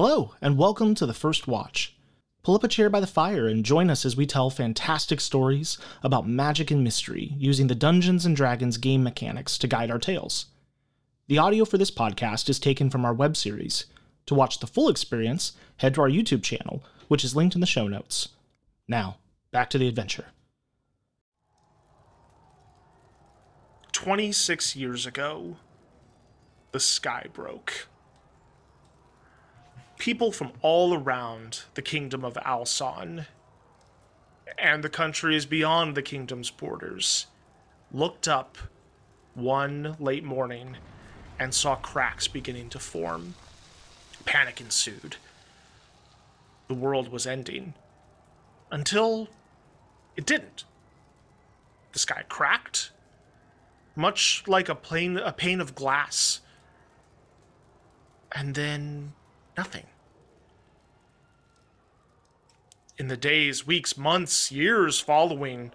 Hello, and welcome to the First Watch. Pull up a chair by the fire and join us as we tell fantastic stories about magic and mystery using the Dungeons and Dragons game mechanics to guide our tales. The audio for this podcast is taken from our web series. To watch the full experience, head to our YouTube channel, which is linked in the show notes. Now, back to the adventure. 26 years ago, the sky broke. People from all around the kingdom of Alson and the countries beyond the kingdom's borders looked up one late morning and saw cracks beginning to form. Panic ensued. The world was ending. Until it didn't. The sky cracked, much like a plane a pane of glass. And then nothing. In the days, weeks, months, years following,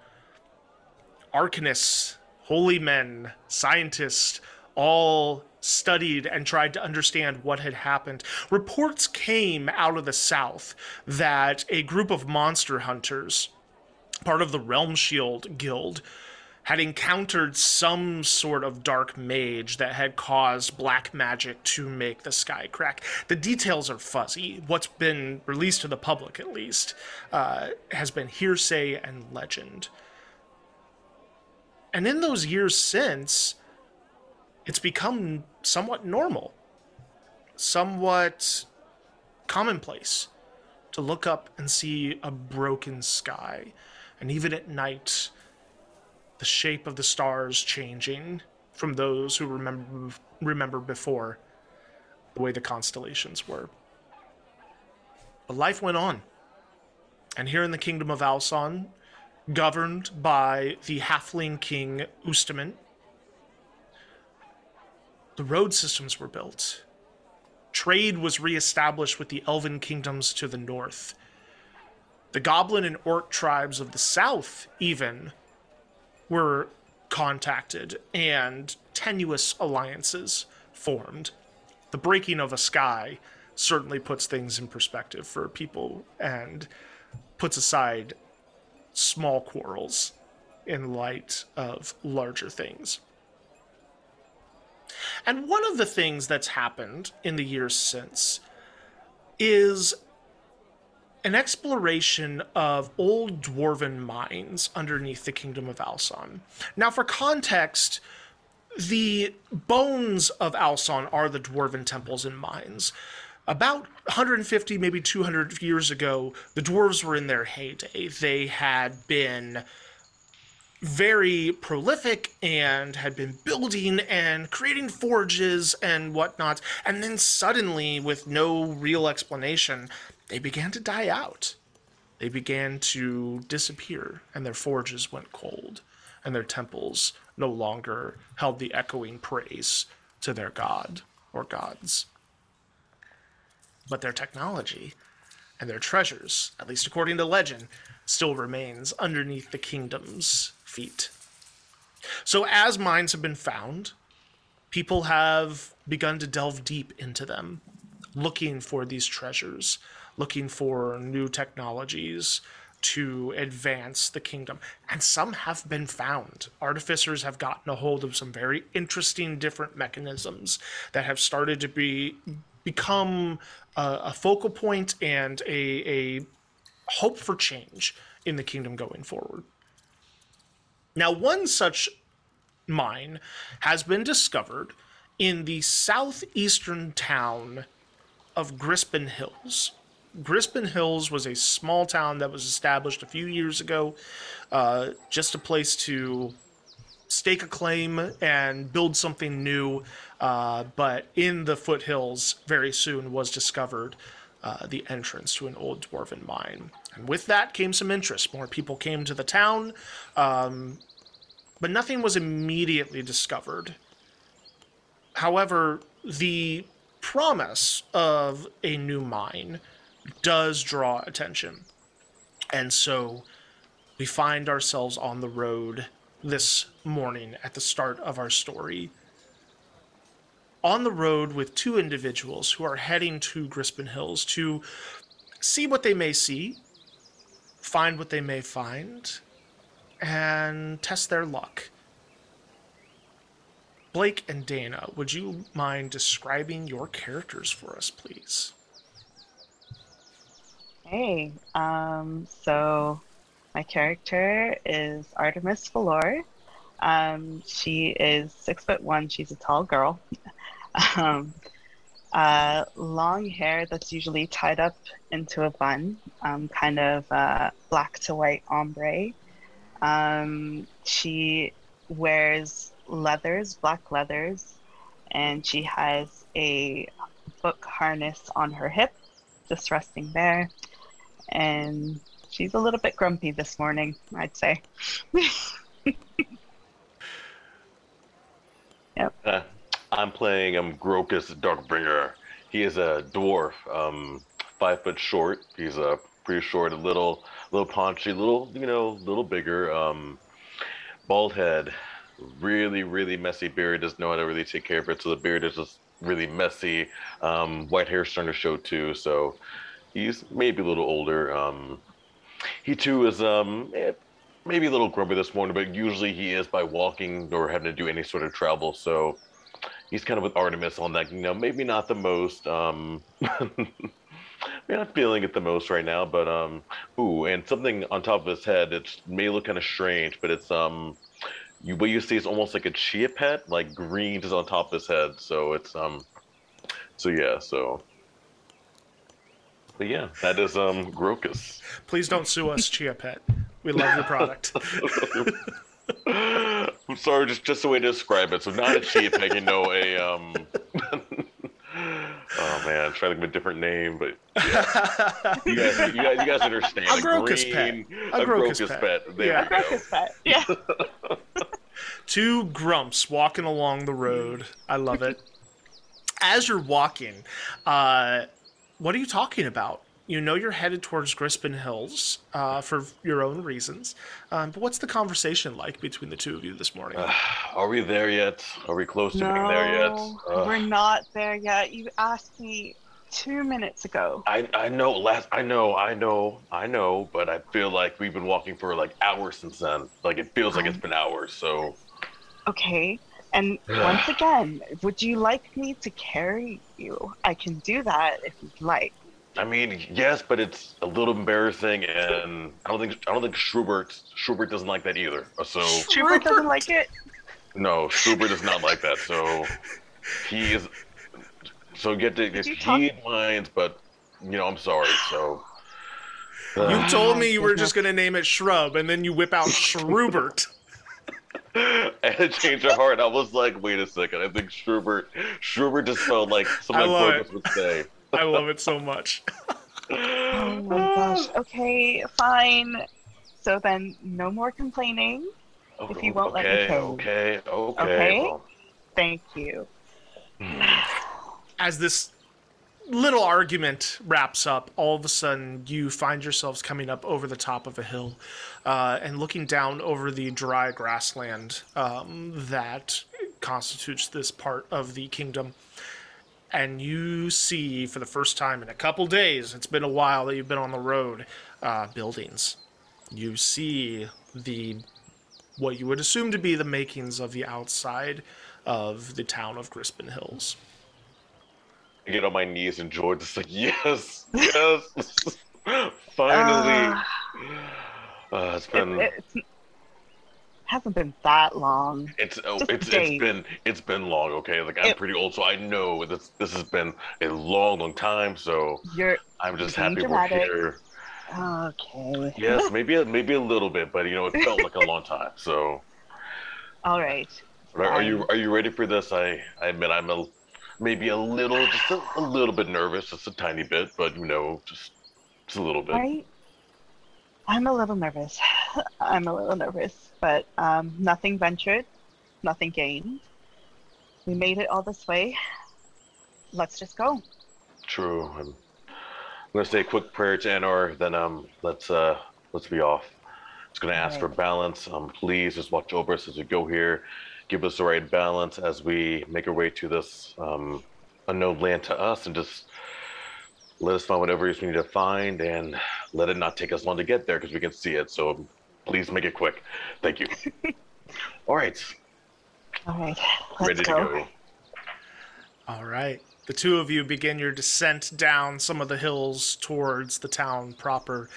arcanists, holy men, scientists, all studied and tried to understand what had happened. Reports came out of the south that a group of monster hunters, part of the Realm Shield Guild, had encountered some sort of dark mage that had caused black magic to make the sky crack. The details are fuzzy. What's been released to the public, at least, uh, has been hearsay and legend. And in those years since, it's become somewhat normal, somewhat commonplace to look up and see a broken sky. And even at night, the shape of the stars changing from those who remember remember before the way the constellations were. But life went on. And here in the kingdom of Alson, governed by the halfling king Ustament, the road systems were built. Trade was reestablished with the elven kingdoms to the north. The goblin and orc tribes of the south, even, were contacted and tenuous alliances formed. The breaking of a sky certainly puts things in perspective for people and puts aside small quarrels in light of larger things. And one of the things that's happened in the years since is an exploration of old dwarven mines underneath the kingdom of Alson. Now, for context, the bones of Alson are the dwarven temples and mines. About 150, maybe 200 years ago, the dwarves were in their heyday. They had been very prolific and had been building and creating forges and whatnot. And then suddenly, with no real explanation, they began to die out. They began to disappear, and their forges went cold, and their temples no longer held the echoing praise to their god or gods. But their technology and their treasures, at least according to legend, still remains underneath the kingdom's feet. So, as mines have been found, people have begun to delve deep into them, looking for these treasures, looking for new technologies to advance the kingdom. And some have been found. Artificers have gotten a hold of some very interesting different mechanisms that have started to be become a, a focal point and a, a hope for change in the kingdom going forward. Now, one such mine has been discovered in the southeastern town of Grispen Hills. Grispen Hills was a small town that was established a few years ago, uh, just a place to stake a claim and build something new. Uh, but in the foothills, very soon was discovered uh, the entrance to an old dwarven mine. And with that came some interest. More people came to the town, um, but nothing was immediately discovered. However, the promise of a new mine does draw attention. And so we find ourselves on the road this morning at the start of our story. on the road with two individuals who are heading to Grispen Hills to see what they may see, find what they may find, and test their luck. Blake and Dana, would you mind describing your characters for us, please? Hey, um, so my character is Artemis Valor. Um, she is six foot one. She's a tall girl. um, uh, long hair that's usually tied up into a bun, um, kind of uh, black to white ombre. Um, she wears leathers, black leathers, and she has a book harness on her hip, just resting there. And she's a little bit grumpy this morning, I'd say. yep. Uh, I'm playing um Grokas Darkbringer. He is a dwarf, um, five foot short. He's a pretty short, a little, little paunchy, little, you know, little bigger. Um, bald head, really, really messy beard. Doesn't know how to really take care of it, so the beard is just really messy. Um, white hair starting to show too, so he's maybe a little older. Um, he too is um, eh, maybe a little grumpy this morning, but usually he is by walking or having to do any sort of travel. So he's kind of with Artemis on that. You know, maybe not the most. Um, We're not feeling it the most right now, but um, ooh, and something on top of his head. It may look kind of strange, but it's um, you what you see is almost like a chia pet, like green is on top of his head. So it's um, so yeah, so. But yeah, that is um Grokas. Please don't sue us, Chia Pet. We love your product. I'm sorry, just just a way to describe it. So not a chia pet, you know, a um. oh man, I'm trying to think of a different name, but yeah. you, guys, you guys, you guys understand. A, a Grokas pet. A, a Grokas, pet. pet. There yeah. A Grokas pet. Yeah. Two grumps walking along the road. I love it. As you're walking, uh, what are you talking about? You know you're headed towards Grispen Hills uh, for your own reasons. Um, but what's the conversation like between the two of you this morning? Uh, are we there yet? Are we close to no, being there yet? Uh, we're not there yet. You asked me two minutes ago. I I know last I know I know I know, but I feel like we've been walking for like hours since then. Like it feels like it's been hours. So. Okay. And once again, would you like me to carry you? I can do that if you'd like. I mean, yes, but it's a little embarrassing, and I don't think I don't think Schubert Schubert doesn't like that either. So Schubert doesn't like it. No, Schubert does not like that. So he is. So get to get he talk- minds, but you know I'm sorry. So uh, you told me you were just gonna name it Shrub, and then you whip out Schubert. I had to change her heart. I was like, wait a second. I think Schubert Schubert just felt like something like would say. I love it so much. oh my gosh. Okay, fine. So then, no more complaining. Oh, if you won't okay, let me go. Okay, okay. Okay. Well. Thank you. Hmm. As this little argument wraps up, all of a sudden you find yourselves coming up over the top of a hill uh, and looking down over the dry grassland um, that constitutes this part of the kingdom and you see for the first time in a couple days, it's been a while that you've been on the road, uh, buildings. You see the what you would assume to be the makings of the outside of the town of Grispen Hills. I get on my knees and joy, just like yes, yes, finally. Uh, uh, it's been. It, it's, hasn't been that long. It's oh, it's it's been it's been long. Okay, like I'm it, pretty old, so I know this this has been a long, long time. So you're I'm just happy dramatic. we're here. Okay. Yes, maybe a, maybe a little bit, but you know, it felt like a long time. So. All right. Are, are you are you ready for this? I I admit I'm a maybe a little just a, a little bit nervous, just a tiny bit, but you know, just just a little bit. Right. I'm a little nervous. I'm a little nervous, but um, nothing ventured, nothing gained. We made it all this way. Let's just go. True. I'm, gonna say a quick prayer to Anor, then um, let's uh, let's be off. Just gonna ask right. for balance. Um, please just watch over us as we go here. Give us the right balance as we make our way to this um, unknown land to us, and just let us find whatever it is we need to find, and let it not take us long to get there because we can see it. So please make it quick. Thank you. All right, All right, let's ready go. to go. All right. The two of you begin your descent down some of the hills towards the town proper.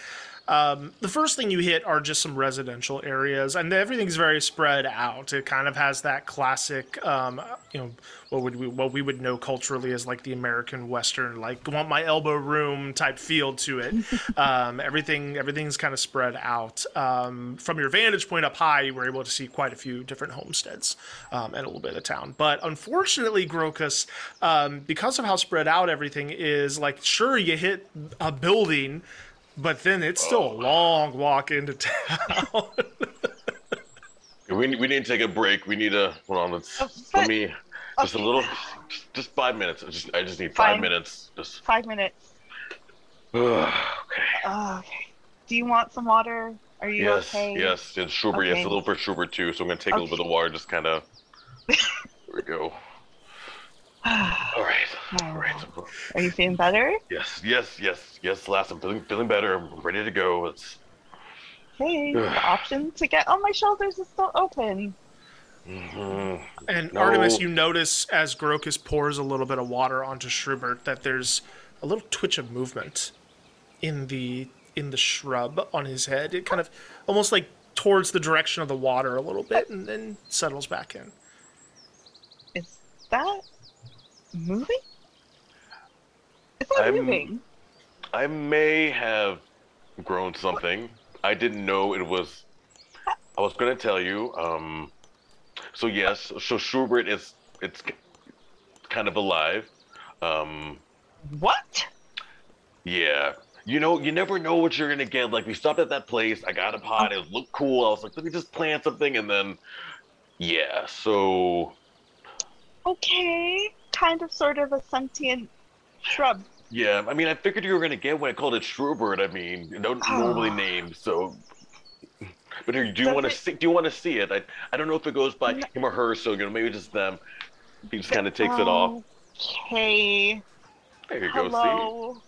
Um, the first thing you hit are just some residential areas, and everything's very spread out. It kind of has that classic, um, you know, what would we what we would know culturally as like the American Western, like want my elbow room type feel to it. um, everything everything's kind of spread out. Um, from your vantage point up high, you were able to see quite a few different homesteads um, and a little bit of town. But unfortunately, Grokas, um, because of how spread out everything is, like sure you hit a building but then it's still a long walk into town. We need, we need to take a break. We need a hold on. Let's Uh, let me just a little, just, just five minutes. I just I just need five Fine. minutes. Just Five minutes. okay. Oh, okay. Do you want some water? Are you Yes, okay? yes, yes. it's Schubert. Yes, a little for Schubert too. So I'm gonna take a little bit of water. Just kind of. there we go. All right, all right. Are you feeling better? Yes, yes, yes, yes. Last, I'm feeling feeling better. I'm ready to go. It's. Hey, the option to get on my shoulders is still open. mhm. and No. Artemis, you notice as Grokas pours a little bit of water onto Schrubert that there's a little twitch of movement in the in the shrub on his head. It kind of almost like towards the direction of the water a little bit and then settles back in. Is that moving? Is that I'm- moving? I may have grown something. I didn't know it was. I was going to tell you. Um, so yes, so Schubert is it's kind of alive. Um, What? yeah, you know, you never know what you're gonna get. Like we stopped at that place. I got a pot. It looked cool. I was like, let me just plant something, and then yeah. So Okay. Kind of, sort of a sentient shrub. yeah, I mean, I figured you were gonna get when I called it Schubert. I mean, don't normally Ah. name so. But do you want to see? Do you want to see it? I I don't know if it goes by No. him or her. So you know, maybe just them. He just kind of takes it off. Okay. There you go. Hello.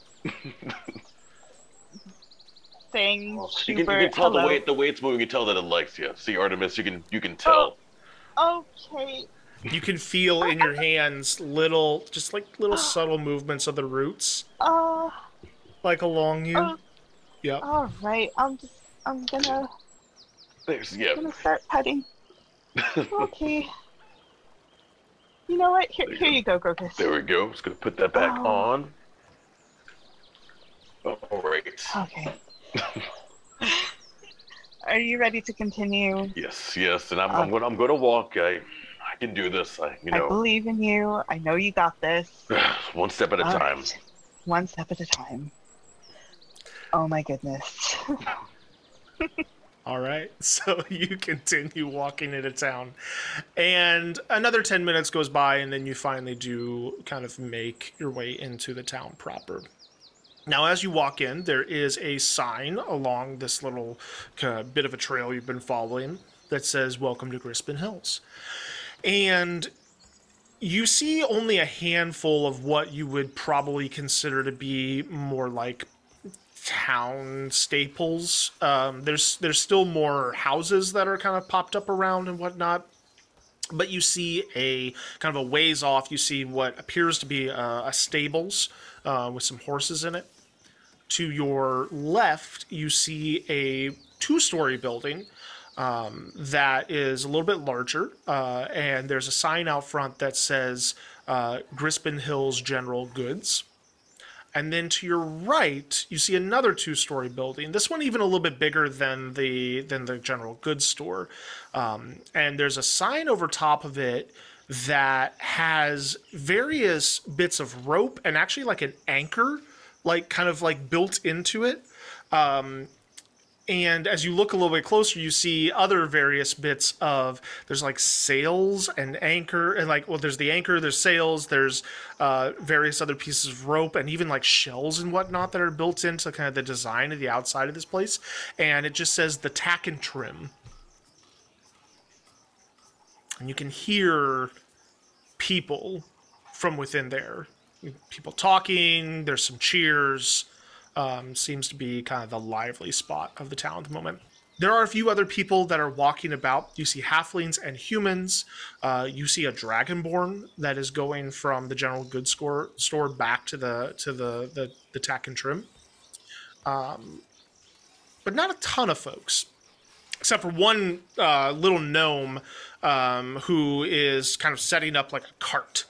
Thing. See, you can, you can tell the way the way it's moving. You can tell that it likes you. See, Artemis, you can you can tell. Okay. You can feel in your hands little just like little subtle movements of the roots Uh. like along you. Oh. Yep. All right. I'm just. I'm gonna. There's yeah. I'm gonna start petting. Okay. You know what? Here, There you here go. you go, Grokas. There we go. Just gonna put that back Oh. on. All right. Okay. Are you ready to continue? Yes, yes, and I'm, I'm gonna I'm gonna walk. I I can do this. I you I believe in you. I know you got this. one step at a All time. right. One step at a time. Oh my goodness. All right. So you continue walking into town. And another 10 minutes goes by, and then you finally do kind of make your way into the town proper. Now, as you walk in, there is a sign along this little kind of bit of a trail you've been following that says, Welcome to Grispen Hills. And you see only a handful of what you would probably consider to be more like town staples. Um, there's there's still more houses that are kind of popped up around and whatnot. But you see a kind of a ways off. You see what appears to be a, a stables uh, with some horses in it. To your left, you see a two-story building um, that is a little bit larger, uh, and there's a sign out front that says uh, Grispen Hills General Goods. And then to your right, you see another two-story building. This one even a little bit bigger than the than the general goods store. Um, and there's a sign over top of it that has various bits of rope and actually like an anchor, like kind of like built into it. Um, and as you look a little bit closer you see other various bits of there's like sails and anchor and like well there's the anchor there's sails there's uh, various other pieces of rope and even like shells and whatnot that are built into kind of the design of the outside of this place and it just says the tack and trim and you can hear people from within there. People talking. There's some cheers. Um, seems to be kind of the lively spot of the town at the moment. There are a few other people that are walking about. You see halflings and humans. Uh, you see a dragonborn that is going from the general goods store, store back to the to the the, the tack and trim. Um, but not a ton of folks, except for one uh, little gnome um, who is kind of setting up like a cart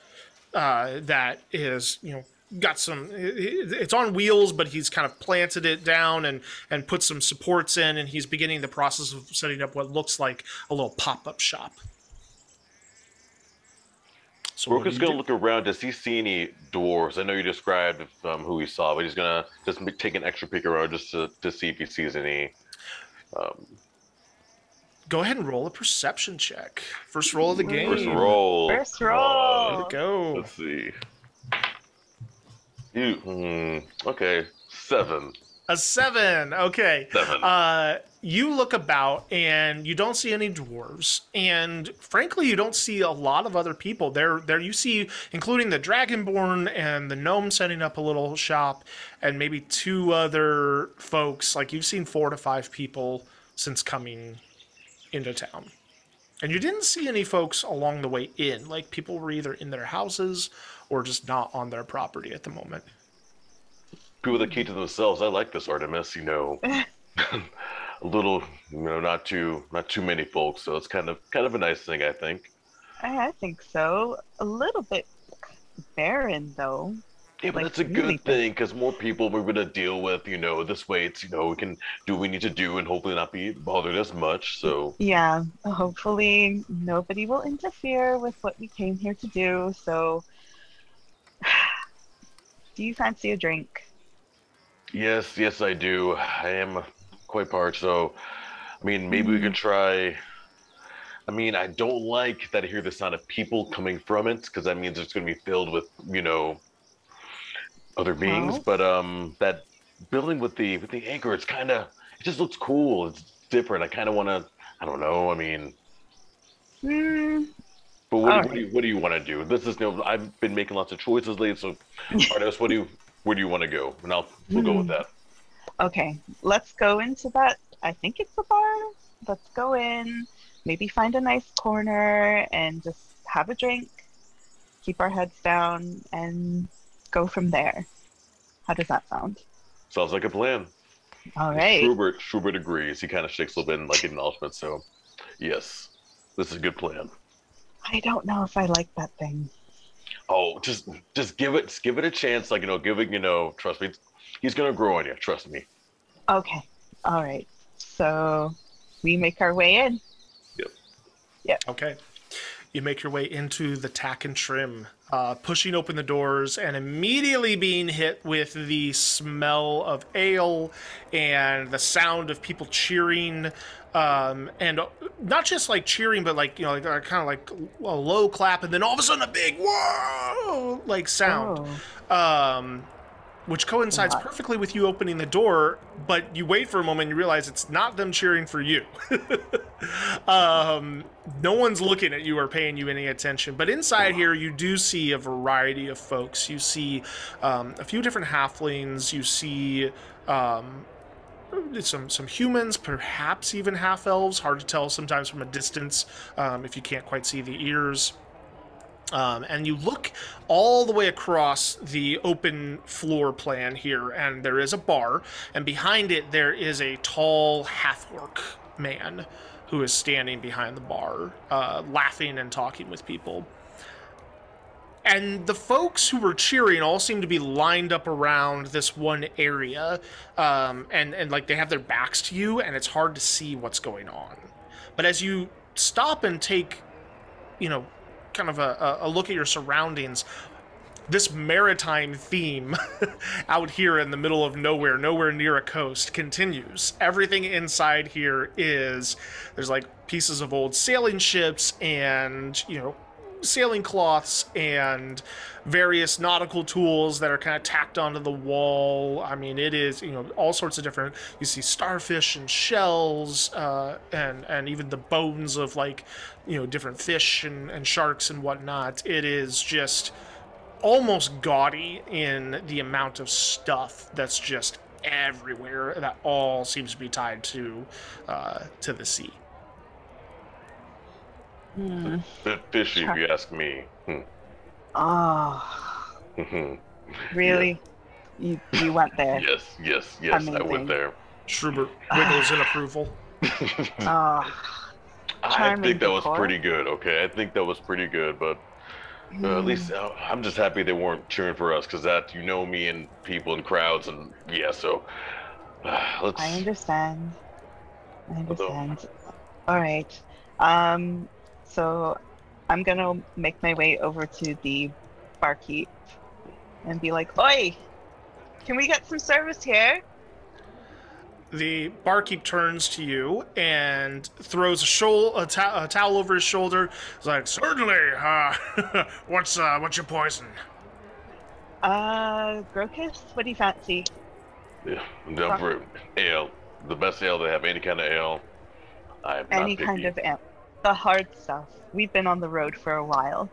uh, that is you know got some it's on wheels but he's kind of planted it down and and put some supports in and he's beginning the process of setting up what looks like a little pop-up shop so Rook is going to look around. Does he see any dwarves? I know you described um, who he saw, but he's going to just take an extra peek around just to, to see if he sees any. Um... Go ahead and roll a perception check. First roll of the game. First roll. First roll. There we go. Let's see. You, mm, okay, seven. A seven. Okay. Seven. Uh, you look about and you don't see any dwarves, and frankly, you don't see a lot of other people. There, there you see, including the dragonborn and the gnome setting up a little shop, and maybe two other folks. Like you've seen four to five people since coming into town. And you didn't see any folks along the way in. Like people were either in their houses or just not on their property at the moment. People that keep to themselves. I like this Artemis. You know, a little, you know, not too, not too many folks. So it's kind of, kind of a nice thing, I think. I think so. A little bit barren, though. Yeah, but like, that's a good really thing because more people we're gonna deal with. You know, this way it's you know we can do what we need to do and hopefully not be bothered as much. So yeah, hopefully nobody will interfere with what we came here to do. So, do you fancy a drink? Yes, yes, I do. I am quite parched, so I mean, maybe mm. we can try. I mean, I don't like that I hear the sound of people coming from it because that means it's going to be filled with, you know, other beings. Well. But um, that building with the with the anchor, it's kind of it just looks cool. It's different. I kind of want to. I don't know. I mean, mm. But what, what, right. do you, what do you want to do? This is you know I've been making lots of choices lately. So, Artemis, what do you where do you want to go? And I'll we'll go with hmm. that. Okay, let's go into that. I think it's a bar. Let's go in. Maybe find a nice corner and just have a drink. Keep our heads down and go from there. How does that sound? Sounds like a plan. All right. Schubert Schubert agrees. He kind of shakes a little bit in like acknowledgement. So, yes, this is a good plan. I don't know if I like that thing. Oh, just just give it just give it a chance. Like you know, give it. You know, trust me, he's gonna grow on you. Trust me. Okay. All right. So we make our way in. Yep. Yep. Okay. You make your way into the tack and trim, uh, pushing open the doors and immediately being hit with the smell of ale and the sound of people cheering. Um, and not just like cheering, but like, you know, like, kind of like a low clap and then all of a sudden a big whoa like sound. Oh. Um, which coincides perfectly with you opening the door, but you wait for a moment and you realize it's not them cheering for you. um, no one's looking at you or paying you any attention. But inside here, you do see a variety of folks. You see um, a few different halflings. You see um, some some humans, perhaps even half elves. Hard to tell sometimes from a distance um, if you can't quite see the ears. Um, and you look all the way across the open floor plan here, and there is a bar, and behind it there is a tall half orc man who is standing behind the bar, uh, laughing and talking with people. And the folks who were cheering all seem to be lined up around this one area, um, and and like they have their backs to you, and it's hard to see what's going on. But as you stop and take, you know, kind of a, a look at your surroundings, this maritime theme out here in the middle of nowhere, nowhere near a coast, continues. Everything inside here is there's like pieces of old sailing ships and, you know, sailing cloths and various nautical tools that are kind of tacked onto the wall. I mean, it is you know all sorts of different. You see starfish and shells, uh, and and even the bones of like you know different fish and, and sharks and whatnot. It is just almost gaudy in the amount of stuff that's just everywhere that all seems to be tied to uh, to the sea. Bit fishy, if you ask me. Hmm. Oh, really? You you went there? yes, yes, yes. I went there. Schubert wiggles in approval. Oh, I think that was decor. pretty good. Okay, I think that was pretty good, but uh, at least uh, I'm just happy they weren't cheering for us because that you know me and people and crowds and yeah. So uh, let's. I understand. I Although- understand. All right. Um, so I'm gonna make my way over to the barkeep and be like, "Oi, can we get some service here?" The barkeep turns to you and throws a, shoal, a, to- a towel over his shoulder. He's like, "Certainly. Uh, what's uh, what's your poison?" Uh, Grokas, what do you fancy? Yeah, I'm down for ale, the best ale they have, any kind of ale. I'm not Any kind of amp. The hard stuff. We've been on the road for a while.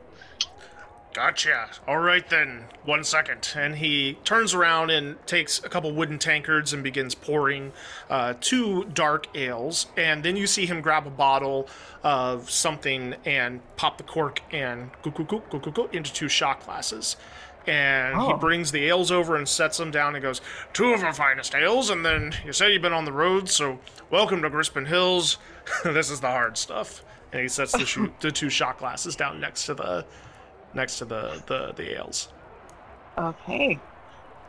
Gotcha. All right then. One second. And he turns around and takes a couple wooden tankards and begins pouring uh, two dark ales. And then you see him grab a bottle of something and pop the cork and go, go, go, go, go, go into two shot glasses. And he Oh. brings the ales over and sets them down and goes, Two of our finest ales. And then you say you've been on the road, so welcome to Grispen Hills. this is the hard stuff. And he sets the, shoe, the two shot glasses down next to the next to the the, the ales. Okay.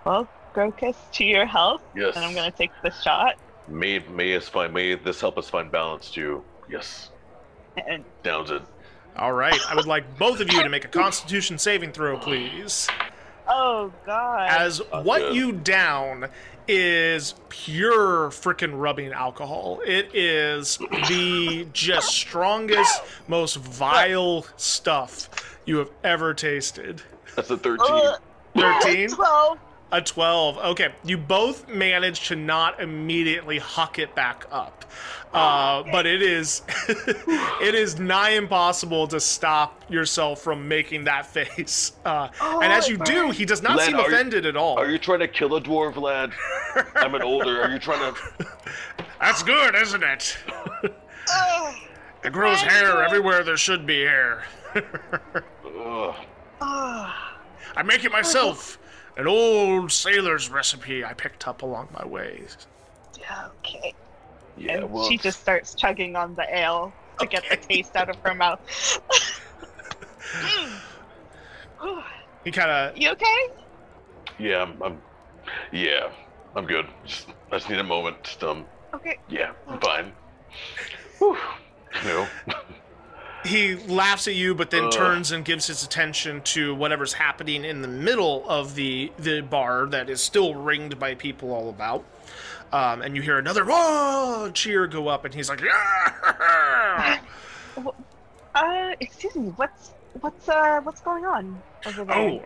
Well, Grokas, to your health. Yes. And I'm gonna take the shot. May may us find may this help us find balance too. Yes, And downs it. All right, I would like both of you to make a Constitution saving throw, please. Oh god. As oh, what good. you down is pure frickin' rubbing alcohol. It is the just strongest, most vile stuff you have ever tasted. That's a thirteen. Ugh. 13? Twelve. A 12. Okay. You both manage to not immediately huck it back up. Uh, but it is it is nigh impossible to stop yourself from making that face. Uh, and as you do, he does not Len, seem are you- offended at all. Are you trying to kill a dwarf, lad? I'm an older. Are you trying to? That's good, isn't it? Ugh. It grows That's hair good. everywhere there should be hair. Ugh. Ugh. I make it myself. An old sailor's recipe I picked up along my way. okay. Yeah. and Well, she just starts chugging on the ale to get the taste out of her mouth. Mm. He kind of you okay? yeah. I'm, I'm. Yeah. I'm good. Just, I just need a moment. Just, um. Okay. Yeah. I'm fine. Whew. You know. he laughs at you, but then Ugh. turns and gives his attention to whatever's happening in the middle of the the bar that is still ringed by people all about. Um, and you hear another "whoa" cheer go up, and he's like, "Yeah!" Uh, excuse me. What's what's uh what's going on over there? "Oh,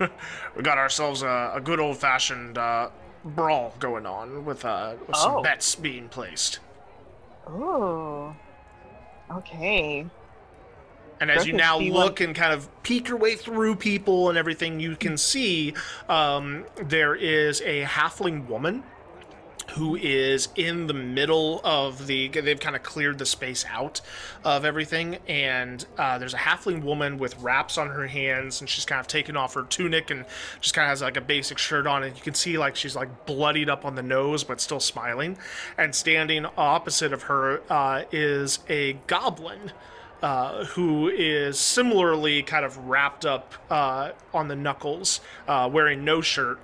uh, we got ourselves a, a good old fashioned uh, brawl going on with uh, with some Oh. bets being placed." Oh. Okay. And as you now Do you want- look and kind of peek your way through people and everything, you can see um, there is a halfling woman who is in the middle of the. They've kind of cleared the space out of everything, and uh, there's a halfling woman with wraps on her hands, and she's kind of taken off her tunic and just kind of has like a basic shirt on, and you can see like she's like bloodied up on the nose, but still smiling. And standing opposite of her uh, is a goblin uh, who is similarly kind of wrapped up uh, on the knuckles, uh, wearing no shirt.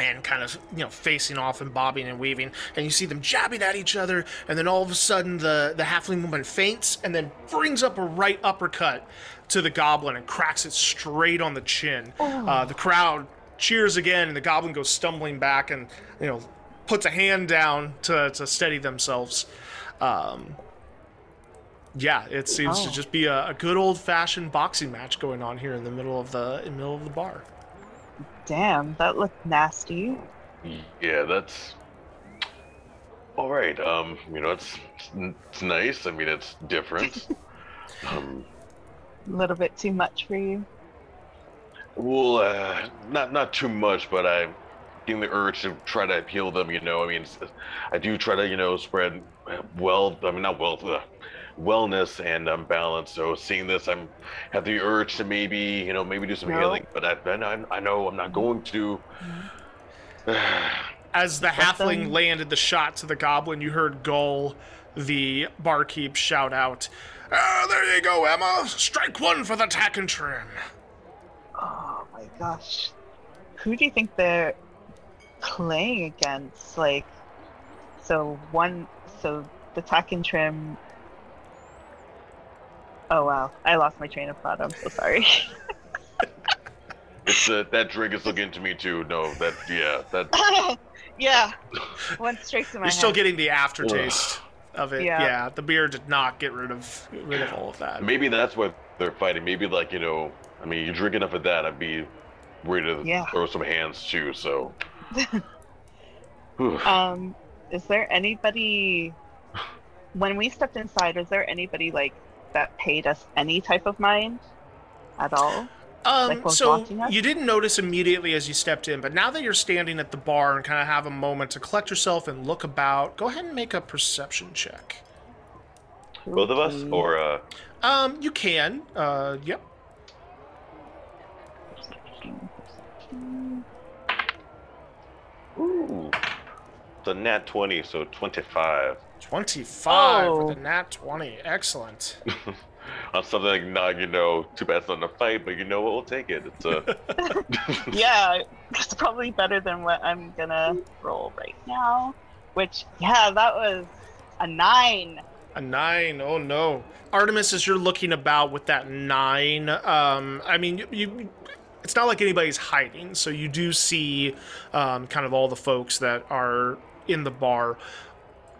And kind of, you know, facing off and bobbing and weaving, and you see them jabbing at each other, and then all of a sudden the the halfling woman faints, and then brings up a right uppercut to the goblin and cracks it straight on the chin. Uh, the crowd cheers again, and the goblin goes stumbling back, and you know, puts a hand down to to steady themselves. Um, Yeah, it seems to Oh. just be a, a good old fashioned boxing match going on here in the middle of the in the middle of the bar. Damn, that looked nasty. Yeah, that's all right. Um, you know, it's it's nice. I mean, it's different. um, A little bit too much for you. well, uh, not not too much, but I'm getting the urge to try to appeal them. You know, I mean, I do try to you know spread wealth. I mean, not wealth, uh, wellness and um, balance. So seeing this, I'm have the urge to maybe you know maybe do some No. healing, but I, then I I know I'm not going to. As the halfling them- landed the shot to the goblin, you heard Gull, the barkeep, shout out, "Ah, there you go, Emma! Strike one for the tack and trim!" Oh my gosh. Who do you think they're playing against? Like, so one, so the tack and trim. Oh wow, I lost my train of thought. I'm so sorry. It's uh, that drink is looking to me too. No, that yeah, that yeah, went straight to my You're still head. getting the aftertaste of it. Yeah. Yeah. the beer did not get rid of rid of all of that. maybe that's what they're fighting. Maybe like you know, I mean, you drink enough of that, I'd be ready to Yeah. throw some hands too. So, Um, is there anybody? When we stepped inside, was there anybody like that paid us any type of mind at all? Um, Like so you didn't notice immediately as you stepped in, but now that you're standing at the bar and kind of have a moment to collect yourself and look about, go ahead and make a perception check. both of us, or uh, Um, you can. Uh, yep. ooh, it's a nat twenty, so twenty-five. 25 Oh. with a nat 20. Excellent. On something like not, you know, too bad it's not a fight, but you know what? We'll take it. It's uh, a yeah, it's probably better than what I'm gonna roll right now. Which, yeah, that was a nine. A nine. Oh no, Artemis, as you're looking about with that nine, um, I mean, you, you it's not like anybody's hiding, so you do see um, kind of all the folks that are in the bar.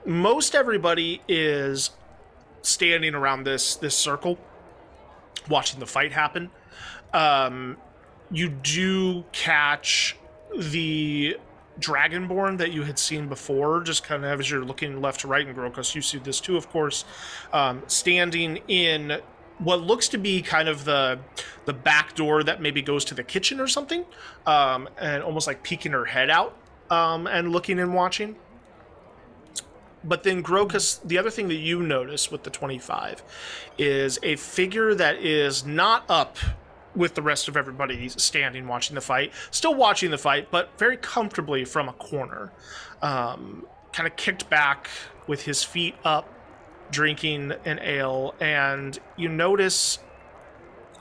Most everybody is standing around this this circle, watching the fight happen. Um, you do catch the dragonborn that you had seen before, just kind of as you're looking left to right in Grokas, you see this too, of course, um, standing in what looks to be kind of the the back door that maybe goes to the kitchen or something, um, and almost like peeking her head out um, and looking and watching. But then Grokas, the other thing that you notice with the 25 is a figure that is not up with the rest of everybody standing watching the fight, still watching the fight, but very comfortably from a corner. Um, kind of kicked back with his feet up, drinking an ale, and you notice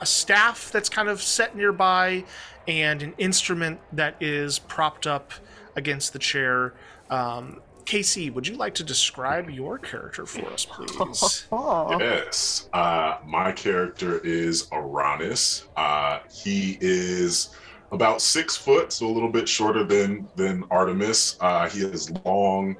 a staff that's kind of set nearby and an instrument that is propped up against the chair. Um, Casey, would you like to describe your character for us, please? Yes. Uh, my character is Arranis. Uh, he is about six foot, so a little bit shorter than than Artemis. Uh, he has long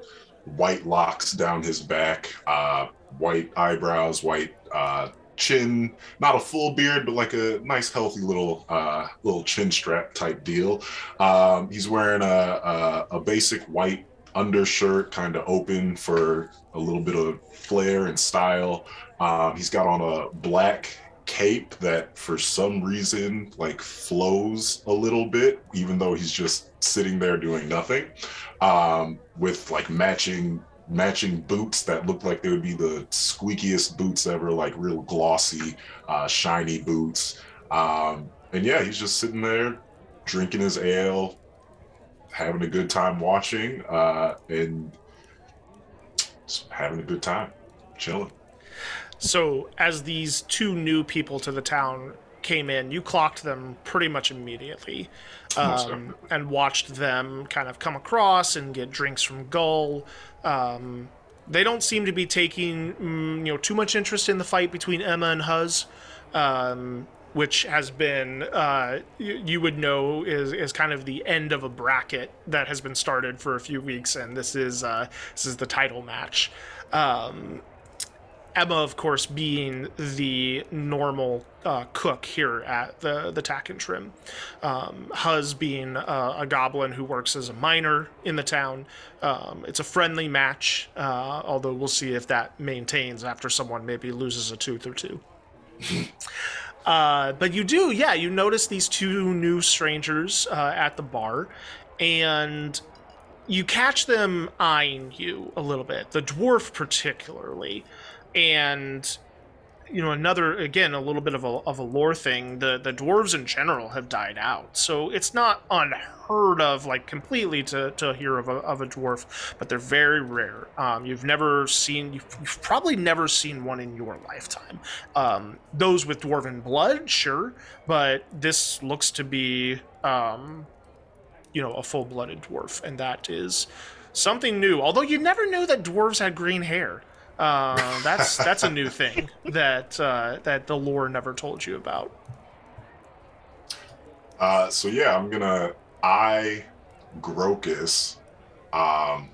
white locks down his back, uh, white eyebrows, white uh, chin. Not a full beard, but like a nice, healthy little uh, little chin strap type deal. Um, he's wearing a, a, a basic white undershirt, kind of open for a little bit of flair and style. Um, he's got on a black cape that for some reason like flows a little bit, even though he's just sitting there doing nothing. Um, with like matching matching boots that look like they would be the squeakiest boots ever, like real glossy, uh, shiny boots. Um, and yeah, he's just sitting there drinking his ale, having a good time watching, uh, and just having a good time, chilling. So, as these two new people to the town came in, you clocked them pretty much immediately um, and watched them kind of come across and get drinks from Gull. Um, they don't seem to be taking mm, you know too much interest in the fight between Emma and Huz, um, which has been uh, y- you would know is is kind of the end of a bracket that has been started for a few weeks, and this is uh, this is the title match. Um, Emma, of course, being the normal uh, cook here at the the Tack and Trim. Um, Huz being uh, a goblin who works as a miner in the town. Um, it's a friendly match, uh, although we'll see if that maintains after someone maybe loses a tooth or two. Uh, but you do, yeah, you notice these two new strangers uh, at the bar, and you catch them eyeing you a little bit, the dwarf particularly. And, you know, another, again, a little bit of a, of a lore thing, the, the dwarves in general have died out. So it's not unheard of, like, completely to, to hear of a, of a dwarf, but they're very rare. Um, you've never seen, you've, you've probably never seen one in your lifetime. Um, those with dwarven blood, sure, but this looks to be, um, you know, a full-blooded dwarf, and that is something new. Although you never knew that dwarves had green hair. Uh, that's that's a new thing that uh, that the lore never told you about. Uh, so yeah, I'm gonna eye Grokas, um,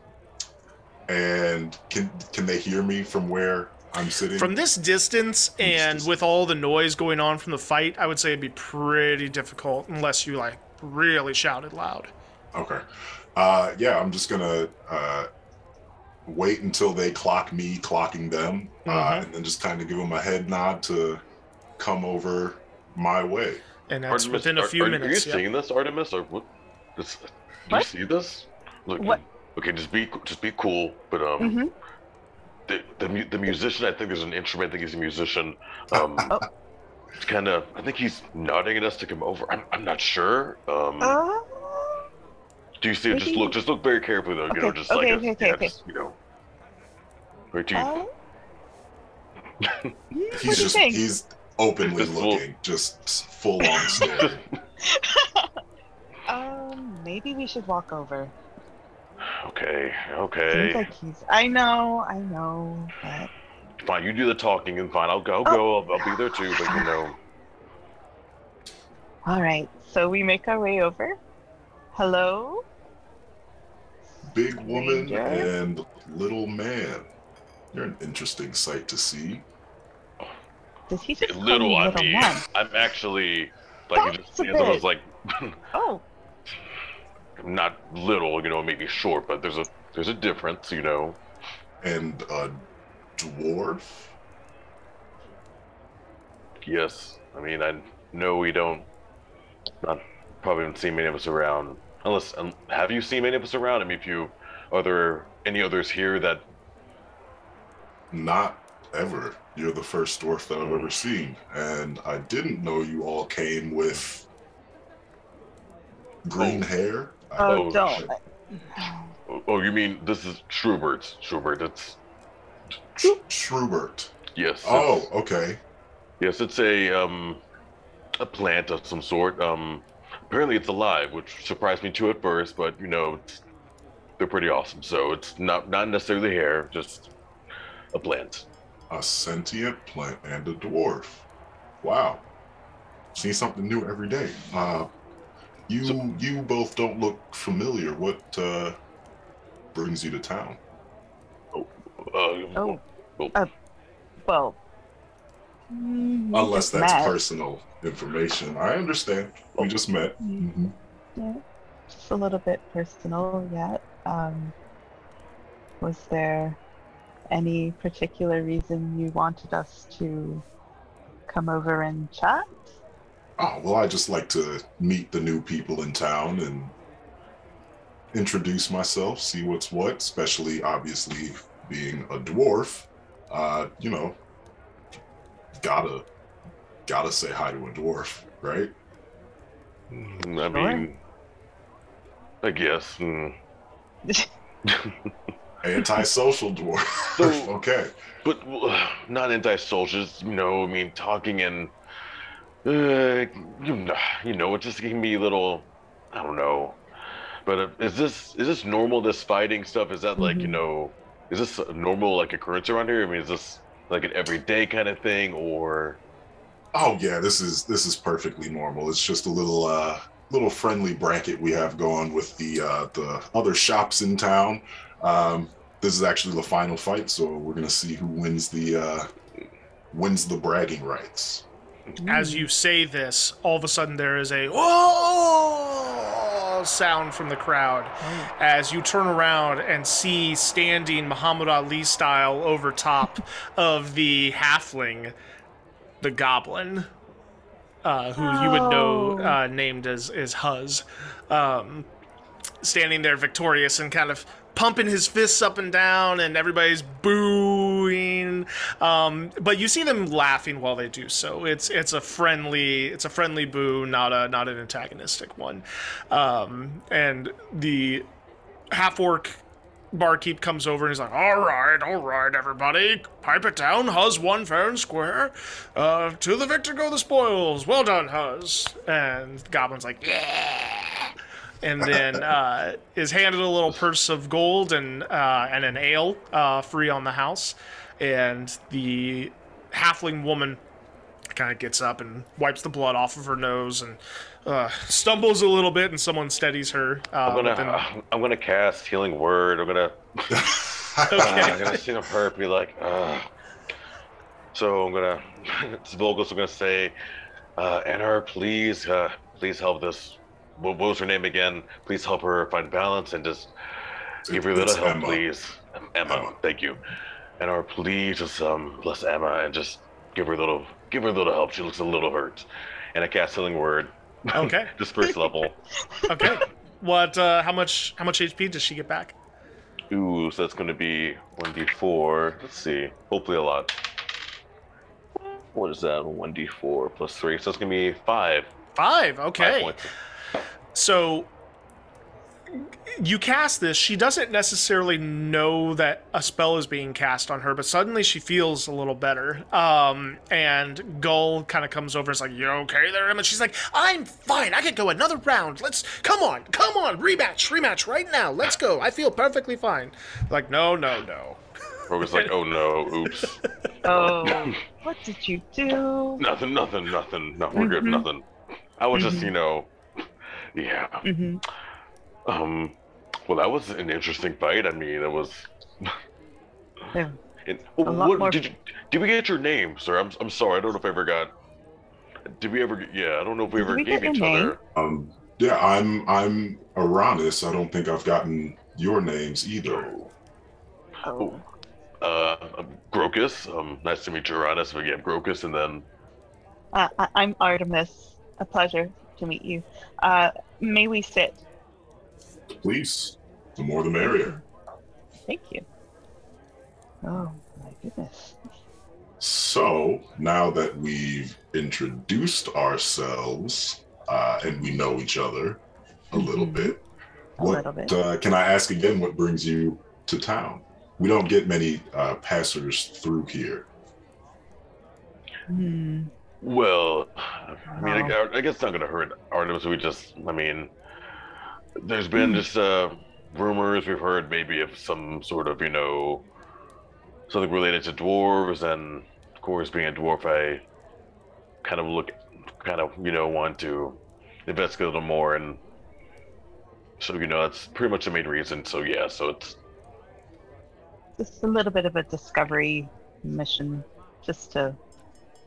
and can can they hear me from where I'm sitting? From this distance and distance. with all the noise going on from the fight, I would say it'd be pretty difficult unless you like really shouted loud. Okay. Uh, yeah, I'm just gonna uh, wait until they clock me, clocking them, uh, Mhm. and then just kind of give them a head nod to come over my way. And that's Artemis, within a few are, minutes. Are you yeah. seeing this, Artemis, or what? This, do What? you see this? Look, What? Okay, just be just be cool. But um, hmm the the, the musician, I think there's an instrument. I think he's a musician. Um, Oh. kind of. I think he's nodding at us to come over. I'm, I'm not sure. Um, Uh, do you see it? Just look. Just look very carefully though. You know, Okay, just okay, like okay, a, okay, yeah, okay. just, you know. Right? Do you, uh, what do He's you just think? he's openly Just full- looking, just full on staring. Um, maybe we should walk over. okay. okay. Seems Okay. like he's. I know, I know, but Fine. You do the talking and fine. I'll go. I'll Oh. go. I'll, I'll be there too. But you know. all right. So we make our way over. Hello. Big woman and little man. You're an interesting sight to see. Did he just call Little, I mean, man? I'm actually like it That's just a as I was like Oh, not little, you know, maybe short, but there's a there's a difference, you know. And a dwarf? Yes, I mean I know we don't, not probably haven't seen many of us around. Unless, um, have you seen many of us around? I mean, if you are there any others here that Not ever. You're the first dwarf that I've ever seen. And I didn't know you all came with green Oh. hair. Oh, Oh, don't. shit. Oh, you mean this is Schubert? Schubert, it's Schrubert. yes. Oh, okay. yes, it's a um, a plant of some sort. Um, apparently it's alive, which surprised me too at first, but you know, it's, they're pretty awesome. So it's not not necessarily hair, just a plant. A sentient plant and a dwarf. Wow. See something new every day. Uh, you So- you both don't look familiar. What uh, brings you to town? Uh, Oh, well, uh, well. Unless that's met. personal information. I understand. We just met. Mm, Yeah, just a little bit personal yet. Um, was there any particular reason you wanted us to come over and chat? Oh, well, I just like to meet the new people in town and introduce myself, see what's what, especially obviously being a dwarf. Uh, you know, gotta gotta say hi to a dwarf, right? I mean, I guess. mm. Antisocial dwarf. So- okay. But uh, not anti-social, just, you know, I mean, talking and, uh, you know, it just can be a little, I don't know. But uh, is this is this normal? This fighting stuff is that like you Mhm. know, is this a normal like occurrence around here? I mean, is this like an everyday kind of thing, or Oh yeah, this is this is perfectly normal. It's just a little uh little friendly bracket we have going with the uh the other shops in town. Um this is actually the final fight, so we're gonna see who wins the uh, wins the bragging rights. As you say this, all of a sudden there is a whoa sound from the crowd as you turn around and see standing Muhammad Ali style over top of the halfling, the goblin, uh, who you would know Oh. uh, named as, as Huz, um, standing there victorious and kind of pumping his fists up and down, and everybody's booing. Um, but you see them laughing while they do so. It's it's a friendly it's a friendly boo, not a not an antagonistic one. Um, and the half orc barkeep comes over and he's like, "All right, all right, everybody, pipe it down. Huz won fair and square. Uh, to the victor go the spoils. Well done, Huz." And the goblin's like, "Yeah." And then uh, is handed a little purse of gold and uh, and an ale uh, free on the house. And the halfling woman kind of gets up and wipes the blood off of her nose and uh, stumbles a little bit, and someone steadies her. Uh, I'm gonna, with I'm gonna cast healing word. I'm gonna, I'm gonna see him hurt. Be like, Ugh. so I'm gonna, it's Volgus. I'm gonna say, uh, Anna, please, uh, please help this. What, what was her name again? Please help her find balance and just give her a little help, Emma. please. Emma, Emma. thank you. Anna, please just um bless Emma and just give her a little, give her a little help. She looks a little hurt. And I cast healing word. Okay. first level. Okay. What? Uh, how much? How much HP does she get back? Ooh, so that's going to be 1d4. Let's see. Hopefully a lot. What is that? 1d4 plus 3. So it's going to be 5. Five. 5 Okay. points. So you cast this. She doesn't necessarily know that a spell is being cast on her, but suddenly she feels a little better. Um, and Gull kind of comes over and is like, "You okay there, Emma?" She's like, "I'm fine. I could go another round. Let's come on, come on, rematch, rematch right now. Let's go. I feel perfectly fine." Like, no, no, no. Rogue's like, oh no, oops. Oh, what did you do? nothing, nothing, nothing. No, we're good, Mhm. nothing. I was just, Mhm. you know. Yeah. hmm Um. Well, that was an interesting fight. I mean, it was. Yeah. And, oh, A lot what, more- did you did we get your name, sir? I'm I'm sorry. I don't know if I ever got. Did we ever? Yeah, I don't know if we Did ever we gave get each your name? other. Um, yeah, I'm I'm Arranis. I don't think I've gotten your names either. Oh, Uh, I'm Grokas. Um, nice to meet you, Uranus. But yeah, Grokas, and then uh, I- I'm Artemis. A pleasure to meet you. Uh, may we sit? Please, the more the merrier. Thank you. Oh my goodness. So now that we've introduced ourselves uh, and we know each other a little Mhm. bit, A what little bit. Uh, can I ask again? What brings you to town? We don't get many uh, passers through here. Hmm. well, I mean, Wow. I, I guess it's not gonna hurt Artemis. We just, I mean, there's been just uh rumors we've heard maybe of some sort of, you know, something related to dwarves, and of course, being a dwarf, I kind of look, kind of, you know, want to investigate a little more, and so you know, that's pretty much the main reason. So yeah, so it's Just a little bit of a discovery mission, just to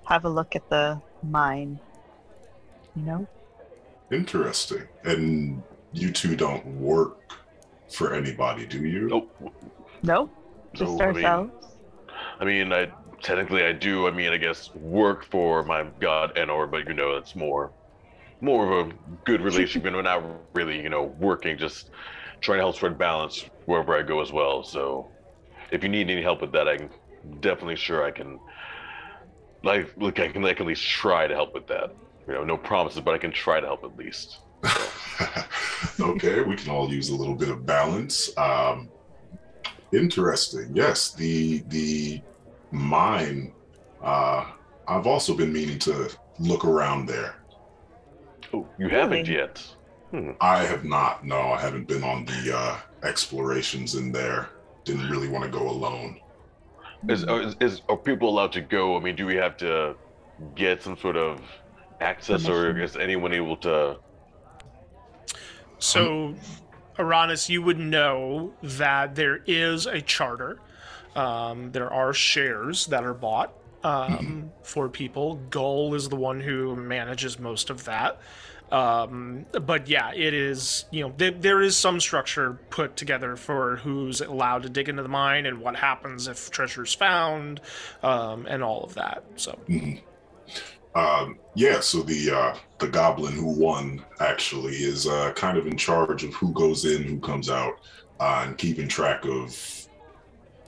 have a look at the mine. You know? Interesting. And you two don't work for anybody, do you? nope. Nope. Just No, I mean- ourselves. I mean, I technically I do. I mean, I guess work for my god Enor, but you know, it's more, more of a good relationship. and we're not really, you know, working. Just trying to help spread balance wherever I go as well. So, if you need any help with that, I can definitely sure I can. Like, look, I can, I can at least try to help with that. You know, no promises, but I can try to help at least. okay, we can all use a little bit of balance. Um, interesting. Yes, the the mine. Uh, I've also been meaning to look around there. Oh, you haven't Really? yet. I have not. No, I haven't been on the uh, explorations in there. Didn't really want to go alone. Is, uh, is, is are people allowed to go? I mean, do we have to get some sort of access, or is anyone able to? So Arranis, you would know that there is a charter. Um, there are shares that are bought um, for people. Gull is the one who manages most of that. Um, but yeah, it is, you know, th- there is some structure put together for who's allowed to dig into the mine and what happens if treasure's found um, and all of that. So, Um, yeah, so the uh, the goblin who won actually is uh, kind of in charge of who goes in, who comes out, uh, and keeping track of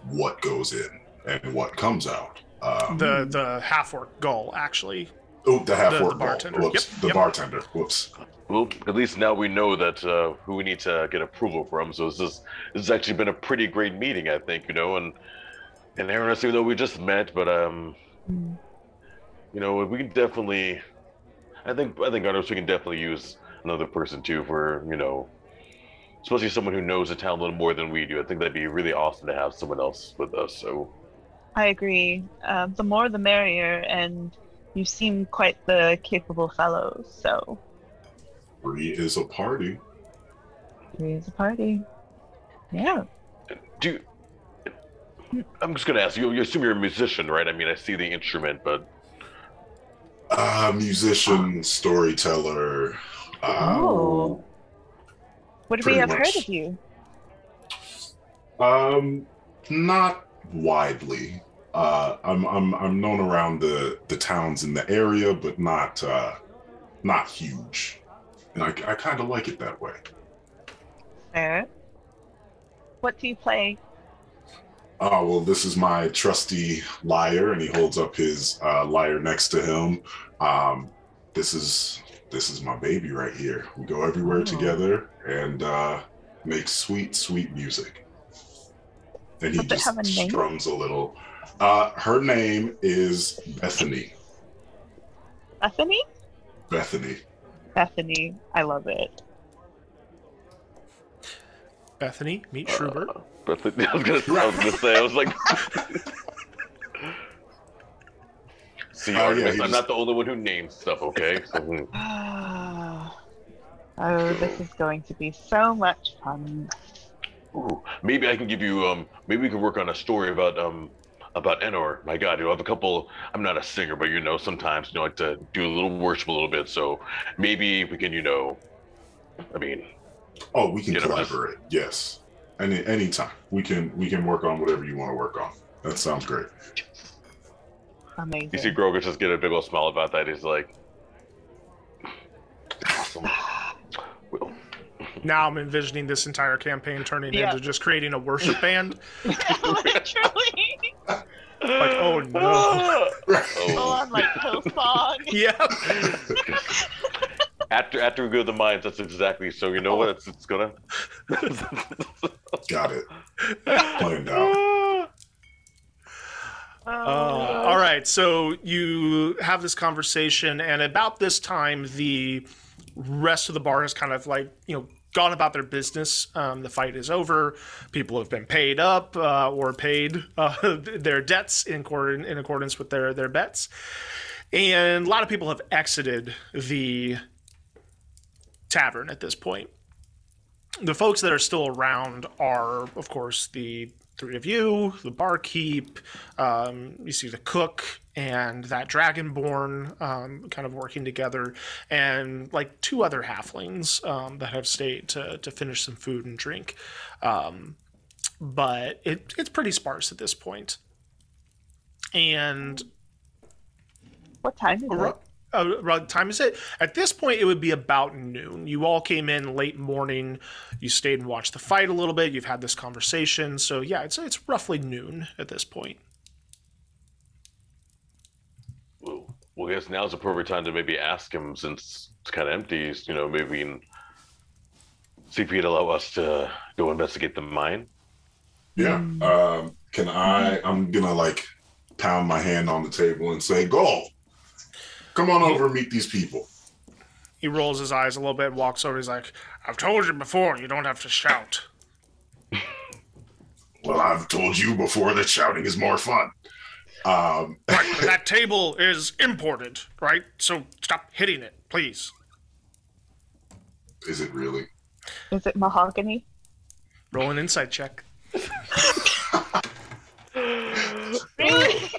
what goes in and what comes out. Um, the the half orc Gull actually. oh, the half orc bartender. Whoops, Yep, the yep. bartender. Whoops. Well, at least now we know that uh, who we need to get approval from. So this is this has actually been a pretty great meeting, I think. You know, and and Aaron, even though we just met, but um, you know, we can definitely. I think I think Arnos, we can definitely use another person too for you know, especially someone who knows the town a little more than we do. I think that'd be really awesome to have someone else with us. So I agree. Uh, the more the merrier, and you seem quite the capable fellow. So Three is a party. three is a party. Yeah. do. You, I'm just gonna ask you. You assume you're a musician, right? I mean, I see the instrument, but Uh, musician, storyteller. Uh, Oh. Would we have much. heard of you? Um, not widely. Uh, I'm I'm I'm known around the the towns in the area, but not uh, not huge. And I I kind of like it that way. Fair. What do you play? Oh well, this is my trusty lyre, and he holds up his uh, lyre next to him. Um, this is this is my baby right here. We go everywhere Oh. together and uh, make sweet, sweet music. And he Does just a strums a little. Uh, her name is Bethany. Bethany? Bethany. Bethany. I love it. Bethany, meet Schubert. But I was gonna I was gonna say I was like. See, Oh, yeah, Artemis, he I'm just- not the only one who names stuff, okay? So, hmm. oh, this is going to be so much fun. Ooh, maybe I can give you um maybe we can work on a story about um about Enor. My God, you know, I have a couple I'm not a singer, but you know, sometimes you know I like to do a little worship a little bit. So maybe we can, you know I mean Oh, we can Get him this. collaborate. Yes. Any anytime. We can we can work on whatever you want to work on. That sounds great. Amazing. you see Grogu just get a big old smile about that. He's like Awesome. Now I'm envisioning this entire campaign turning Yeah. into just creating a worship band. Literally. Like, oh no. Full oh. on like Hillsong. yeah. After after we go to the mines, that's exactly so you know what it's, it's gonna Got it. Planned out. Uh, all right, so you have this conversation, and about this time, the rest of the bar has kind of like you know gone about their business. Um, the fight is over. People have been paid up uh, or paid uh, their debts in, accord- in accordance with their their bets, and a lot of people have exited the tavern at this point. The folks that are still around are, of course, the three of you, the barkeep, um, you see the cook and that dragonborn um, kind of working together, and like two other halflings um, that have stayed to, to finish some food and drink. Um, but it, it's pretty sparse at this point. And What time is it? Ru- uh, what time is it? At this point, it would be about noon. You all came in late morning. You stayed and watched the fight a little bit. You've had this conversation. So, yeah, it's, it's roughly noon at this point. Well, well, I guess now's the perfect time to maybe ask him since it's kind of empty. You know, maybe we can see if he'd allow us to go investigate the mine. Yeah. Um, can I? I'm gonna like pound my hand on the table and say, "Go, come on over and meet these people." He rolls his eyes a little bit, walks over. He's like, I've told you before, you don't have to shout. Well, I've told you before that shouting is more fun. Um, Right, but that table is imported, right? So stop hitting it, please. is it really? Is it mahogany? Roll an insight check. Really?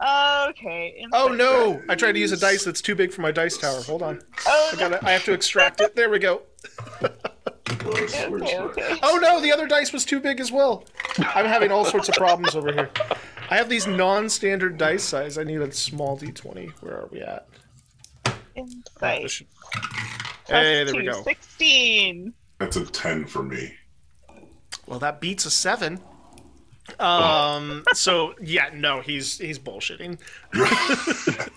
Okay. Oh no! check. I tried to use a dice that's too big for my dice tower. Hold on. Oh, I gotta. I have to extract it. There we go. Okay, okay. Oh no! The other dice was too big as well. I'm having all sorts of problems over here. I have these non-standard dice size. I need a small d20. Where are we at? Oh, Insight. this should- Hey, there we go. 16. That's a 10 for me. Well, that beats a seven. Um. So yeah, no, he's he's bullshitting.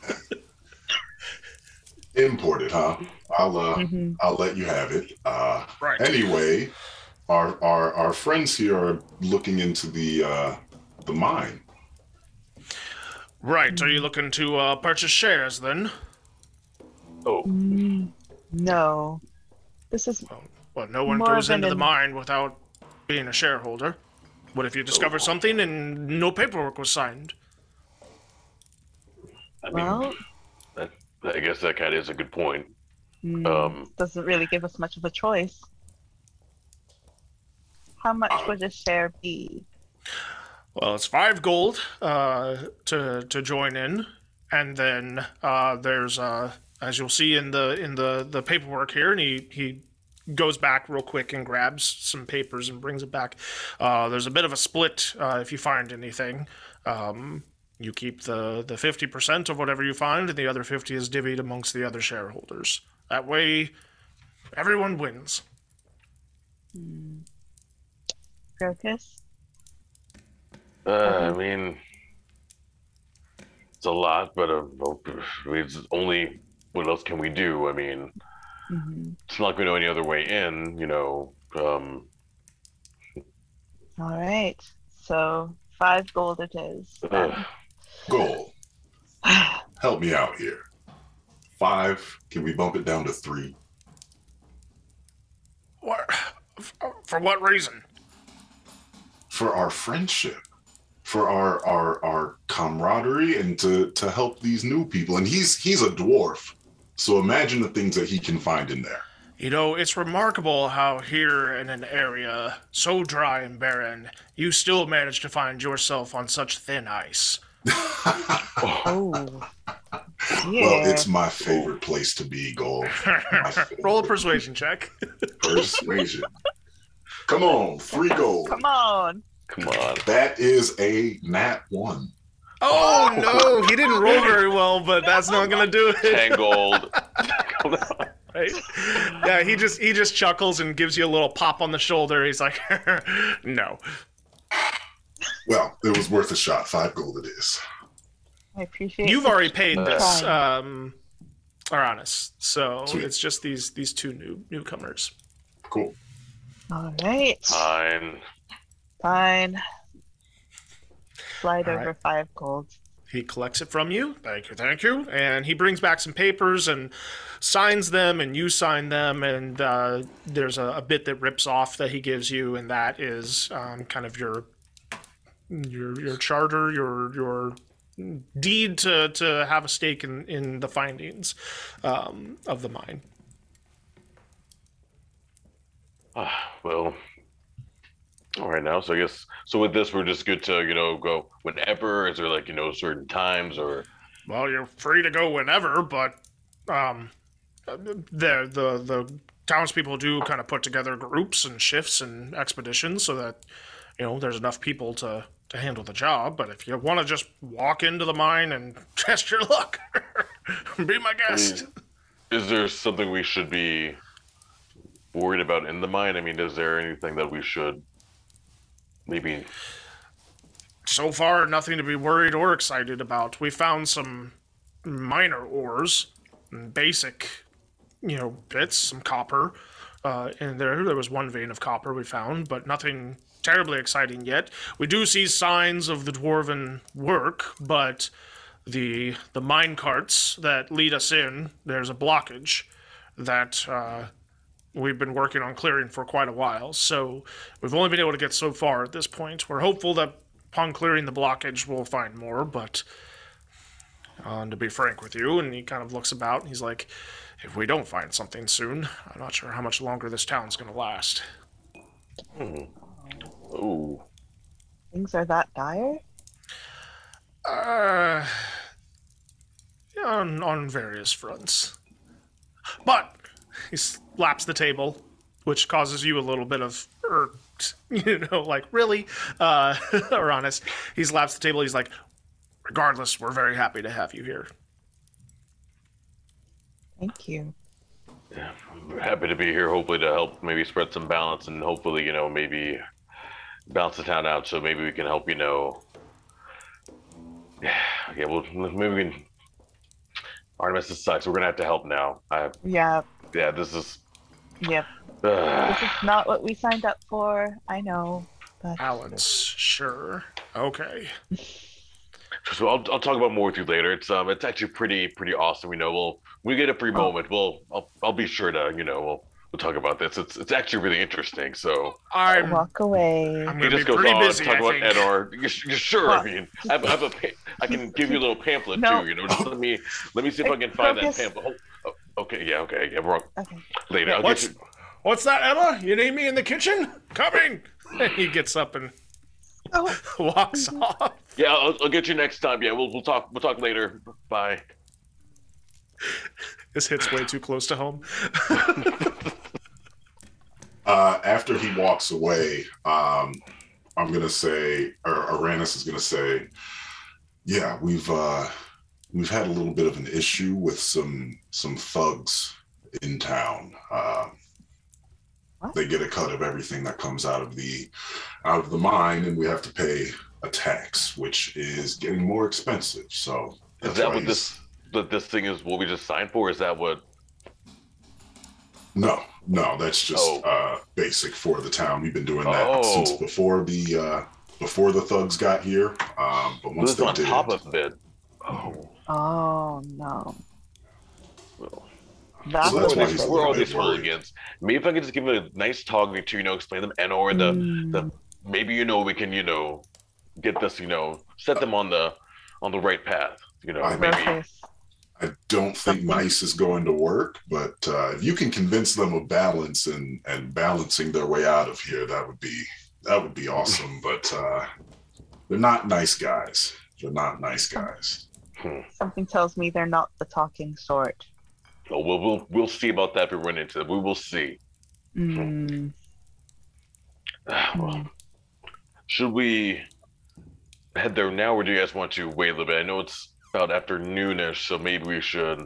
Imported, huh? I'll uh, Mhm. I'll let you have it. Uh, Right. anyway, our our our friends here are looking into the uh, the mine. Right. Are you looking to uh, purchase shares then? Oh, Mm, no. This is Well, no one goes of an into the mine without being a shareholder. What if you discover something and no paperwork was signed? I mean, well, that, I guess that kind of is a good point. mm, Um, doesn't really give us much of a choice. How much Uh, would a share be? Well, it's five gold uh, to to join in, and then uh, there's uh, as you'll see in the in the the paperwork here, and he he goes back real quick and grabs some papers and brings it back. Uh, there's a bit of a split uh, if you find anything. Um, you keep the the fifty percent of whatever you find, and the other fifty is divvied amongst the other shareholders. That way, everyone wins. Hmm. Grokas? Uh, I mean, it's a lot, but uh, well, it's only what else can we do? I mean, Mhm. it's not like we know any other way in. You know, um, All right. So five gold it is. ugh, Goal. Help me out here. Five. Can we bump it down to three? What? For what reason? for our friendship, for our our our camaraderie, and to to help these new people. And he's he's a dwarf, so imagine the things that he can find in there. You know, it's remarkable how here in an area so dry and barren, you still manage to find yourself on such thin ice. oh. Yeah. Well, it's my favorite place to be, Gold. Roll a persuasion check. Persuasion. Come on, three gold. Come on. come on. That is a nat one. Oh no, he didn't roll very well, but that's not gonna do it. Ten gold. Right? Yeah, he just he just chuckles and gives you a little pop on the shoulder. He's like, no. Well, it was worth a shot. Five gold it is. I appreciate You've already paid this, try. um, Arranis. So Sweet. it's just these these two new newcomers. Cool. All right. Fine. Fine. Slide All over right. five gold. He collects it from you. Thank you, thank you. And he brings back some papers and signs them, and you sign them. And uh, there's a, a bit that rips off that he gives you, and that is um, kind of your your your charter, your your deed to, to have a stake in, in the findings um, of the mine. Ah, well, all right now. So I guess so. With this, we're just good to you know go whenever. Is there like you know certain times or? Well, you're free to go whenever, but um, the the the townspeople do kind of put together groups and shifts and expeditions so that you know there's enough people to to handle the job. But if you want to just walk into the mine and test your luck, be my guest. Is there something we should be worried about in the mine? I mean, is there anything that we should maybe? So far, nothing to be worried or excited about. We found some minor ores, basic, you know, bits, some copper. Uh, in there, there was one vein of copper we found, but nothing terribly exciting yet. We do see signs of the dwarven work, but the the mine carts that lead us in, there's a blockage that uh, we've been working on clearing for quite a while. So we've only been able to get so far at this point. We're hopeful that upon clearing the blockage, we'll find more. But uh, to be frank with you, and he kind of looks about, and he's like, if we don't find something soon, I'm not sure how much longer this town's gonna last. Hmm. Ooh. Things are that dire? Uh, on, on various fronts. But he slaps the table, which causes you a little bit of irked, you know, like really, uh, or honest. He laps the table. He's like, regardless, we're very happy to have you here. Thank you. Yeah, I'm happy to be here. Hopefully to help maybe spread some balance and hopefully you know maybe balance the town out. So maybe we can help. You know. Yeah. Yeah. Well, maybe we can. Artemis, this sucks. We're gonna have to help now. I. Yeah, Yeah. This is. Yep. Uh, This is not what we signed up for. I know. But Balance, sure. Okay. So I'll, I'll talk about more with you later. It's um it's actually pretty pretty awesome. You know, we'll we get a free moment. We'll I'll, I'll be sure to you know we'll we'll talk about this. It's it's actually really interesting. So I'm, walk away. I'm he gonna be just goes pretty on busy, talk I about think. Edar. You, you sure? Well, I mean, I have, I have a pa- I can give you a little pamphlet No. too. You know, just let me let me see if I can find that pamphlet. Oh, oh, okay, yeah, okay, yeah, wrong. Okay. Later, I'll What's- get you. What's that, Emma? You need me in the kitchen? Coming! And he gets up and Oh, walks off. Yeah, I'll, I'll get you next time. Yeah, we'll we'll talk we'll talk later. Bye. This hits way too close to home. Uh, after he walks away, um, I'm gonna say, or Arranis is gonna say, yeah, we've uh, we've had a little bit of an issue with some some thugs in town. Uh, they get a cut of everything that comes out of the out of the mine, and we have to pay a tax, which is getting more expensive. So Is that's that why what this that this thing is? What we just signed for? Is that what? No, no, that's just Oh. uh, basic for the town. We've been doing that since Oh. before the uh, before the thugs got here. Um, but once This is they on did, top of it. Oh. Oh no. Well, That's So we're that's all why these, he's we're all these worried. hooligans. Maybe if I could just give him a nice talking to, you know, explain them and or the Mm, the maybe you know we can you know get this you know set them on the on the right path. You know I- maybe Rufus. I don't think nice is going to work. But uh, if you can convince them of balance and and balancing their way out of here, that would be that would be awesome. but uh, they're not nice guys. They're not nice guys. Something tells me they're not the talking sort. oh, we'll we'll we'll see about that if we run into them. We will see. Mm, Ah, well, should we head there now, or do you guys want to wait a little bit? I know it's about afternoonish, so maybe we should.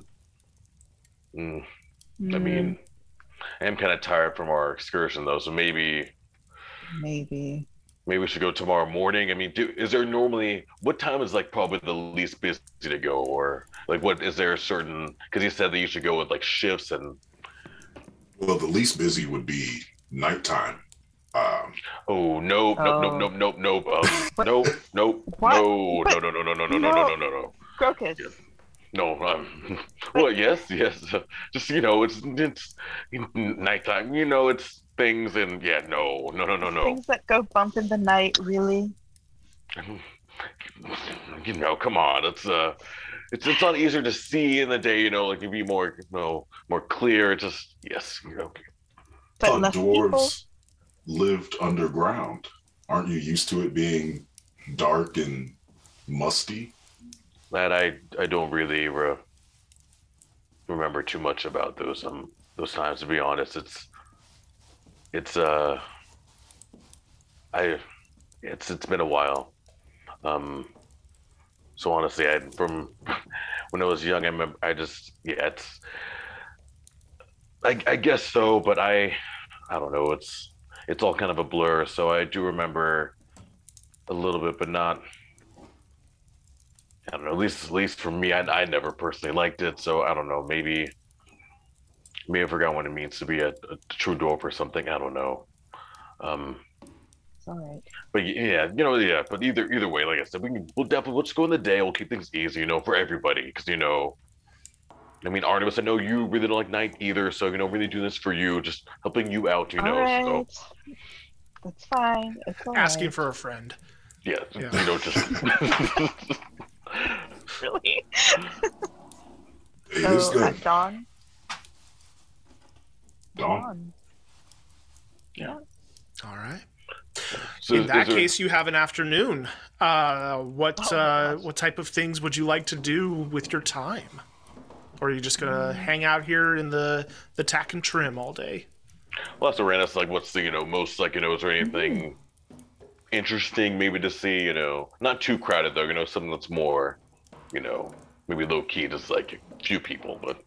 Mm, I mean, I am kind of tired from our excursion though, so maybe maybe. Maybe we should go tomorrow morning. I mean, do is there normally what time is like probably the least busy to go, or like what is there a certain? Because you said that you should go with like shifts and Well, the least busy would be nighttime. Um, oh nope nope nope Oh. nope nope nope um, What? nope nope What? no But- no no no no no no no no no no no Grokas. Yeah. no um, well yes yes uh, just you know it's it's nighttime you know it's things and yeah no no no no no Things that go bump in the night, really? you know, come on. It's uh it's it's not easier to see in the day, you know, like you'd be more you know, more clear. It's just yes, you know. But thought less dwarves people? lived underground. Aren't you used to it being dark and musty? That I I don't really re- remember too much about those um those times to be honest. It's it's uh I it's it's been a while. Um so honestly I from when I was young I remember I just yeah it's I I guess so, but I I don't know, it's it's all kind of a blur, so I do remember a little bit but not I don't know. At least, at least for me, I, I never personally liked it. So I don't know. Maybe, maybe I forgot what it means to be a, a true dwarf or something. I don't know. Um, It's all right. but yeah, you know, yeah. But either either way, like I said, we can we'll definitely we'll just go in the day. We'll keep things easy, you know, for everybody. Because you know, I mean, Artemis, I know you really don't like night either. So you know, really do this for you, just helping you out, you know. all right. So It's fine. It's all Asking right. for a friend. yeah, Yeah. you know, just. really. It is So at dawn, Dawn. Yeah. All right. So In that there- case, you have an afternoon. Uh, what Oh uh, what type of things would you like to do with your time? Or are you just gonna Mm. hang out here in the the tack and trim all day? Well, that's around us. Like, what's the you know most like you know? Is there anything interesting maybe to see? You know, not too crowded though. You know, something that's more, you know, maybe low key, just like a few people. But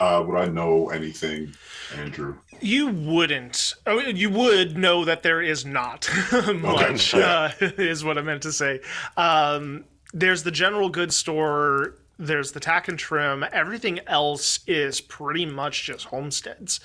Uh, would I know anything, Andrew? You wouldn't. Oh, you would know that there is not much. yeah. uh, is what I meant to say. Um, there's the general goods store. There's the tack and trim. Everything else is pretty much just homesteads.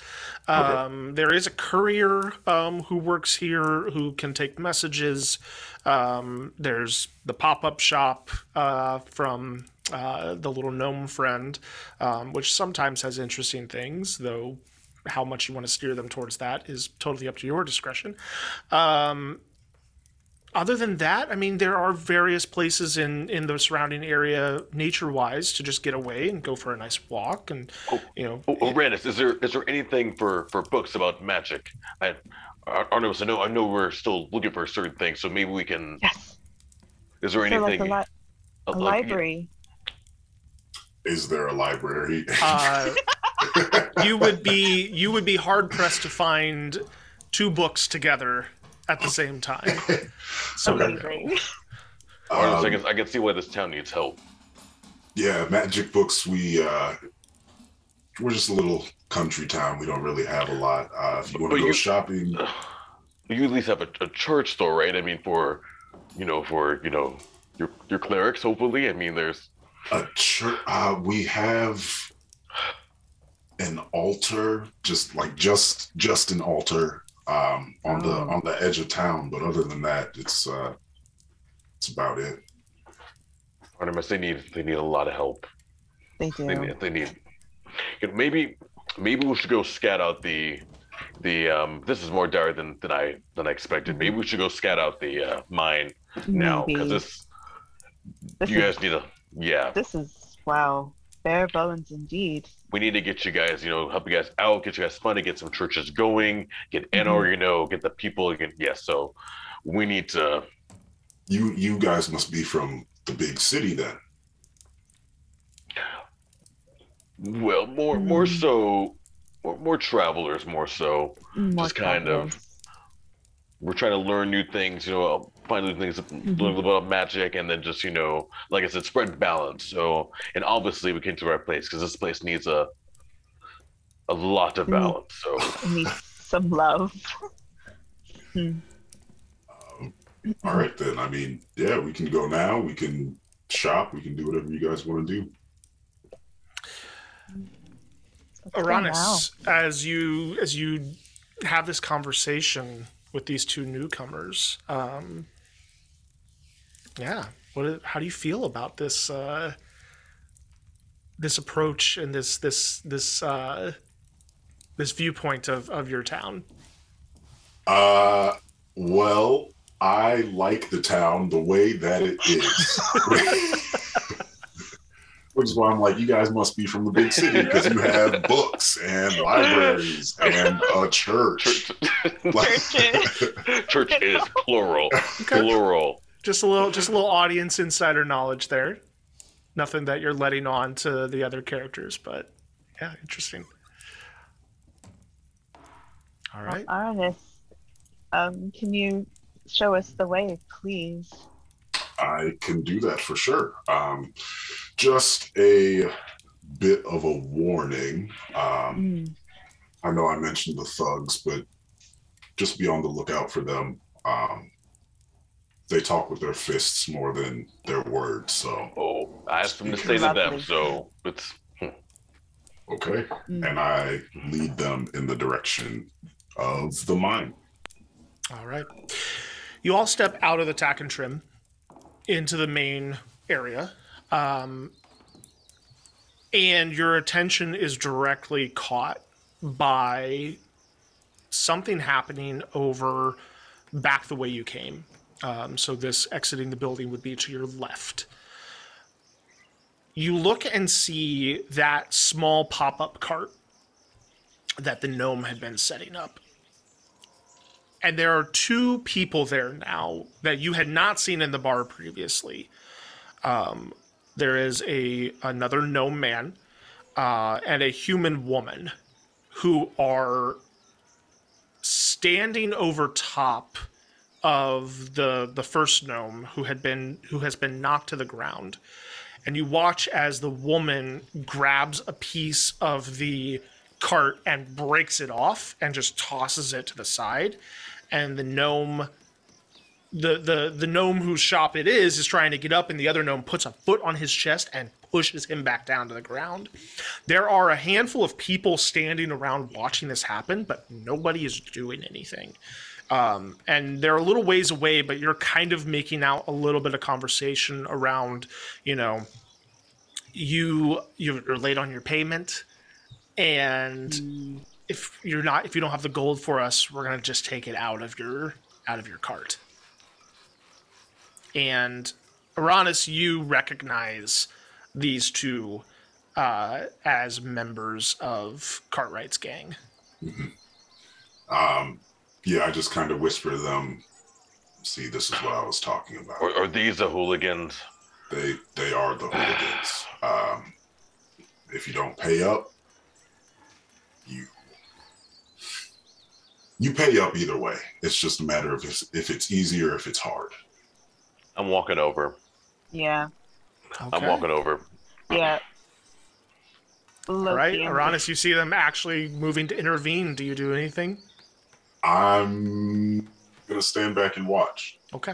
Um, There is a courier um, who works here who can take messages. Um, there's the pop up shop uh, from uh, the little gnome friend, um, which sometimes has interesting things, though how much you want to steer them towards that is totally up to your discretion. Um, other than that, I mean, there are various places in in the surrounding area, nature wise, to just get away and go for a nice walk, and you know, oh, oh Randus, is there is there anything for for books about magic? I, Ar- I know I know we're still looking for certain things, so maybe we can. Yes. Is there So like anything? a, li- uh, a library. Is there a library? uh, you would be you would be hard pressed to find two books together at the same time. So Amazing. Artemis, I Um, can I can see why this town needs help. yeah, magic books. We uh, we're just a little country town. We don't really have a lot. Uh, if you want to go you- shopping, You at least have a, a church store, right? I mean, for you know, for you know, your your clerics. Hopefully, I mean, there's a church. Uh, we have an altar, just like just just an altar um, on the Oh. on the edge of town. But other than that, it's uh, it's about it. Artemis. They need they need a lot of help. They They need, they need you know, maybe maybe we should go scout out the the um this is more dire than than I than I expected. Maybe we should go scout out the uh, mine now because Maybe. this This you guys need a yeah this is wow. Bare bones indeed. we need to get you guys you know help you guys out get you guys money get some churches going get Enor you know get the people get yeah so we need to You you guys must be from the big city then. well more more Mm. so more, more travelers more so More Just kind of- we're trying to learn new things, you know, find new things, learn a little bit of magic, and then just, you know, like I said, spread balance. So, and obviously we came to the right place because this place needs a a lot of Mm. balance. So, It needs some love. Hmm. All right then. I mean, yeah, we can go now. We can shop. We can do whatever you guys want to do. Let's go now. Arranis, as you as you have this conversation with these two newcomers, um, yeah, what? How do you feel about this uh, this approach and this this this uh, this viewpoint of of your town? Uh, well, I like the town the way that it is. Which is why I'm like, you guys must be from the big city because you have books and libraries and a church. church, Like- church is plural, Okay. plural. Just a little just a little audience insider knowledge there. Nothing that you're letting on to the other characters, but yeah, interesting. All right. Arranis, um, can you show us the way, please? I can do that for sure. Um, just a bit of a warning. Um, Mm. I know I mentioned the thugs, but just be on the lookout for them. Um, they talk with their fists more than their words. So, Oh, I have them to say to them, so it's okay. Mm. And I lead them in the direction of the mine. All right. You all step out of the tack and trim into the main area. Um, and your attention is directly caught by something happening over back the way you came. Um, so, this exiting the building would be to your left. You look and see that small pop up cart that the gnome had been setting up. And there are two people there now that you had not seen in the bar previously. Um, there is a another gnome man uh, and a human woman who are standing over top of the the first gnome who had been who has been knocked to the ground. And you watch as the woman grabs a piece of the cart and breaks it off and just tosses it to the side. And the gnome the the the gnome whose shop it is is trying to get up and the other gnome puts a foot on his chest and pushes him back down to the ground. There are a handful of people standing around watching this happen but nobody is doing anything um, and they're a little ways away but you're kind of making out a little bit of conversation around you know you you're late on your payment and if you're not if you don't have the gold for us we're gonna just take it out of your out of your cart and Arranis, you recognize these two uh, as members of Cartwright's gang. Um, yeah, I just kind of whisper to them. See, this is what I was talking about. Are, are these the hooligans? They they are the hooligans. Um, if you don't pay up, you you pay up either way. It's just a matter of if, if it's easy or if it's hard. I'm walking over. Yeah. I'm walking over. Yeah. All Loki right, and- Arranis, you see them actually moving to intervene. Do you do anything? I'm gonna stand back and watch. Okay.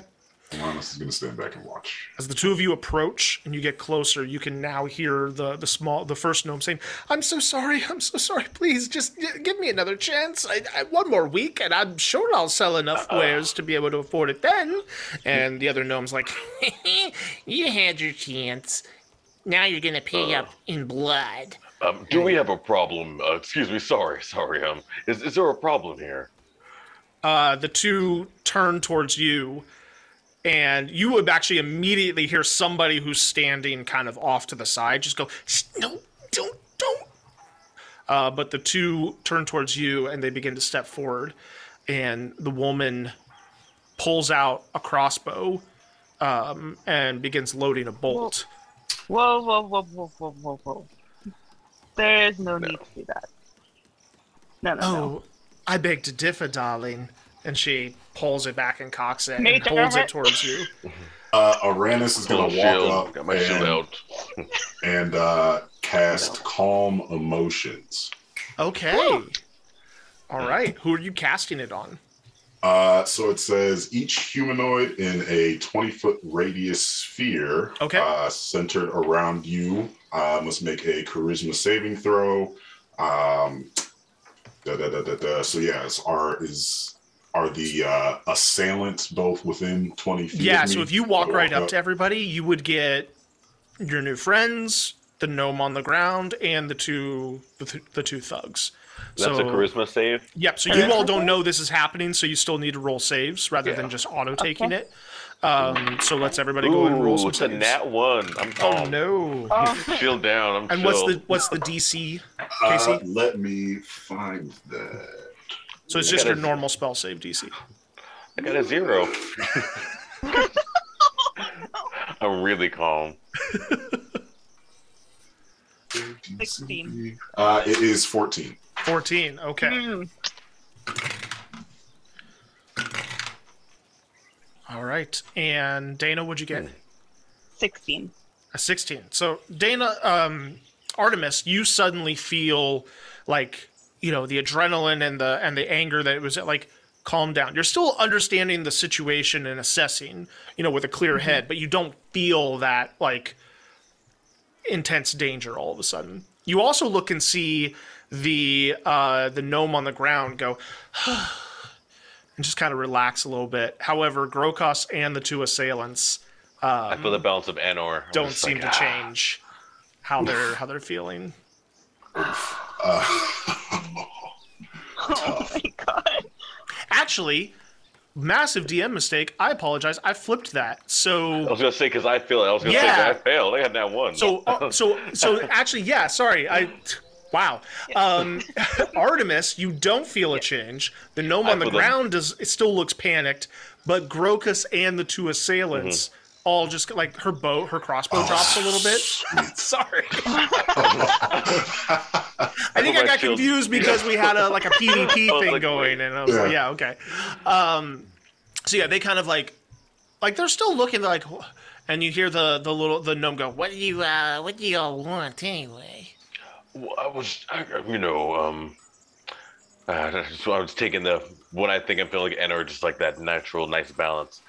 Arranis is gonna stand back and watch. As the two of you approach and you get closer, you can now hear the the small the first gnome saying, "I'm so sorry. I'm so sorry. Please just give me another chance. I, I, one more week, and I'm sure I'll sell enough wares to be able to afford it then." And the other gnome's like, you had your chance. Now you're gonna pay up in blood. Um, do we have a problem? Uh, excuse me. Sorry, sorry. Um, is, is there a problem here? Uh, the two turn towards you, and you would actually immediately hear somebody who's standing kind of off to the side just go, "Shh, "No, don't, don't." Uh, but the two turn towards you, and they begin to step forward, and the woman pulls out a crossbow um, and begins loading a bolt. Whoa, whoa, whoa, whoa, whoa, whoa, whoa. There is no need to do that. No, no, no. I beg to differ, darling. And she pulls it back and cocks it and Major holds it towards you. Uh, Arranis is gonna walk shield. up Got my shield and, out. and uh, cast calm emotions. Okay. All right. Who are you casting it on? Uh, so it says each humanoid in a 20 foot radius sphere Okay. uh, centered around you uh, must make a charisma saving throw. Um, da, da, da, da, da. So yes, are is are the uh, assailants both within 20 feet? Yeah. of So if you walk I right up to everybody, you would get your new friends, the gnome on the ground, and the two the, th- the two thugs. That's so, a charisma save. Yep. So you all don't know this is happening, so you still need to roll saves rather than just auto taking it. Um, so let's everybody go ahead and roll Ooh, some it's a nat one. I'm Oh no. Oh, Chill down. I'm And chill. what's the what's the DC? Uh, Casey? let me find that. So it's I just your gotta- normal spell save DC. I got a zero. I'm really calm. 16. Uh, it is 14. 14. Okay. mm, All right. And Dana, what'd you get? 16. A 16. So Dana, um, Artemis, you suddenly feel like you know the adrenaline and the and the anger that it was like calm down. You're still understanding the situation and assessing, you know, with a clear head, but you don't feel that like intense danger all of a sudden. You also look and see the uh, the gnome on the ground go and just kind of relax a little bit. However, Grokas and the two assailants I feel the balance of Enor. Don't seem like, to ah. change how they're how they're feeling. Uh, Oh my god. Actually, massive DM mistake. I apologize. I flipped that. So I was gonna say because I feel it. I was gonna Yeah. say I failed. I had that one. so uh, so so actually, yeah. Sorry, I Wow. Um, Artemis, you don't feel a change. The gnome on the ground does it still looks panicked, but Grokas and the two assailants Mm-hmm. all just like her bow, her crossbow drops a little bit. Sorry. I think I my got shield. confused because we had a like a PvP thing like, going, wait. and I was like, Yeah. yeah, okay. Um, so yeah, they kind of like, like they're still looking like, and you hear the the little the gnome go, "What?" What do you, uh, what do y'all want anyway? Well, I was, I, you know, um, uh, so I was taking the what I think I'm feeling like enter just like that natural, nice balance.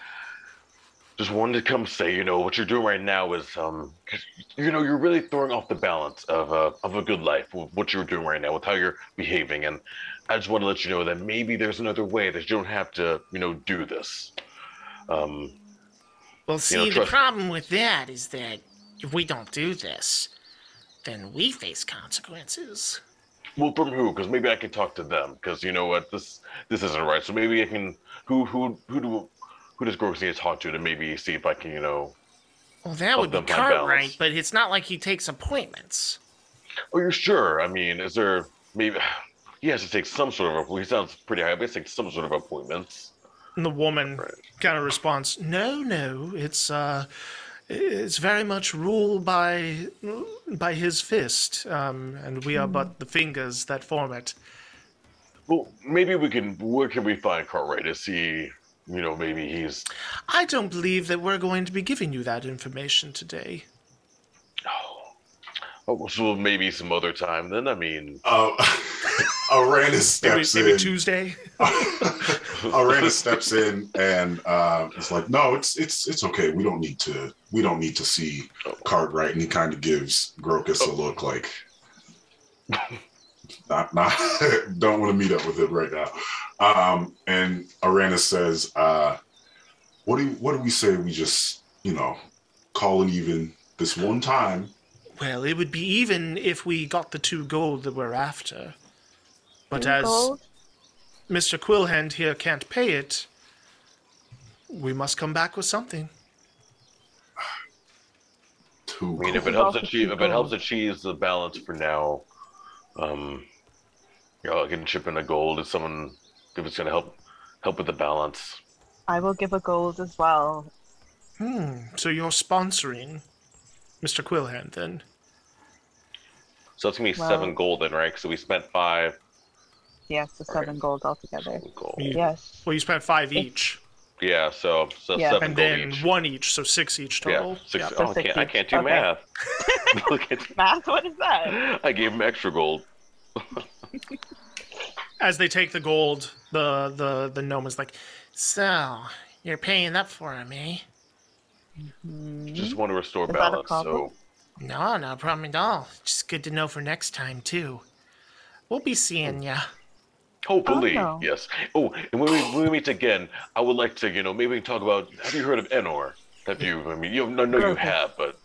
Just wanted to come say, you know, what you're doing right now is, um, 'cause, you know, you're really throwing off the balance of a of a good life. What you're doing right now, with how you're behaving, and I just want to let you know that maybe there's another way that you don't have to, you know, do this. Um, Well, see, know, the problem with that is that if we don't do this, then we face consequences. Well, from who? Because maybe I can talk to them. Because you know what, this this isn't right. So maybe I can. Who who who do who does Gross need to talk to to maybe see if I can you know? Well, that would be them find balance. Cartwright, but it's not like he takes appointments. Oh, you're sure? I mean, is there maybe he has to take some sort of. He sounds pretty high. But he take some sort of appointments. And the woman Right. kind of responds, "No, no, it's uh, it's very much ruled by by his fist, um, and we are but the fingers that form it." Well, maybe we can. Where can we find Cartwright? Is he? You know, maybe he's. I don't believe that we're going to be giving you that information today. Oh, oh so maybe some other time. Then I mean, Uh, Arranis Maybe, steps maybe in. Tuesday. Arranis steps in and uh, it's like, no, it's it's it's okay. We don't need to. We don't need to see Cartwright. And he kind of gives Grokas a look like, not not. don't want to meet up with him right now. Um, and Arranis says, uh, "What do what do we say? We just you know call it even this one time." Well, it would be even if we got the two gold that we're after. But Two as gold? Mr. Quillhand here can't pay it, we must come back with something. Two. I mean, if it helps achieve, if it helps achieve the balance for now, um, you know, I can chip in a gold if someone if it's gonna help help with the balance. I will give a gold as well. Hmm, so you're sponsoring Mr. Quillhand then? So that's gonna be Well- seven gold then, right? So we spent five Yes, the Alright. seven gold altogether. seven gold. Yes. Well, you spent five each, Yeah, so so Yeah. seven and gold then each. one each, so six each total. yeah, six. Yeah. Oh, I So six can't, I can't do Okay. math. Look at- Math? What is that? I gave him extra gold. As they take the gold, the the the gnome is like, So, you're paying up for him, eh? Just want to restore Mm-hmm. Is balance. So No, no problem at all. Just good to know for next time, too. We'll be seeing ya. Hopefully, Oh, oh no. yes. Oh, and when we, when we meet again, I would like to, you know, maybe we can talk about. Have you heard of Enor? Have you? I mean, you no, no, you have, but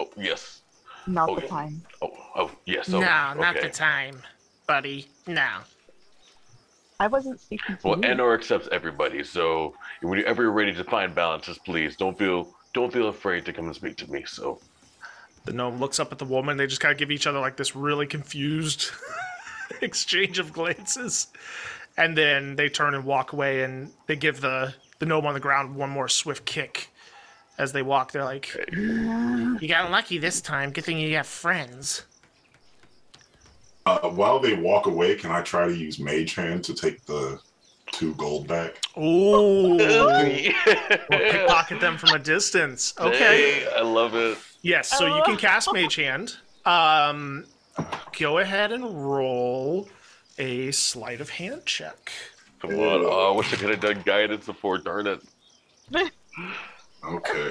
oh yes. Not Okay. the time. Oh, oh yes. Oh, no, not the time, buddy. No. I wasn't speaking to Well, you. Enor accepts everybody, so whenever you're ready to find balances, please don't feel don't feel afraid to come and speak to me. So The gnome looks up at the woman. They just kind of give each other like this really confused exchange of glances, and then they turn and walk away. And they give the the gnome on the ground one more swift kick as they walk. They're like, You got lucky this time. Good thing you got friends. Uh, while they walk away, can I try to use Mage Hand to take the two gold back? "Ooh, we'll pickpocket them from a distance." Okay. Hey, I love it. Yes. So you can cast Mage Hand. Um, go ahead and roll a sleight of hand check. Come on. Oh, I wish I could have done guidance before. Darn it. Okay.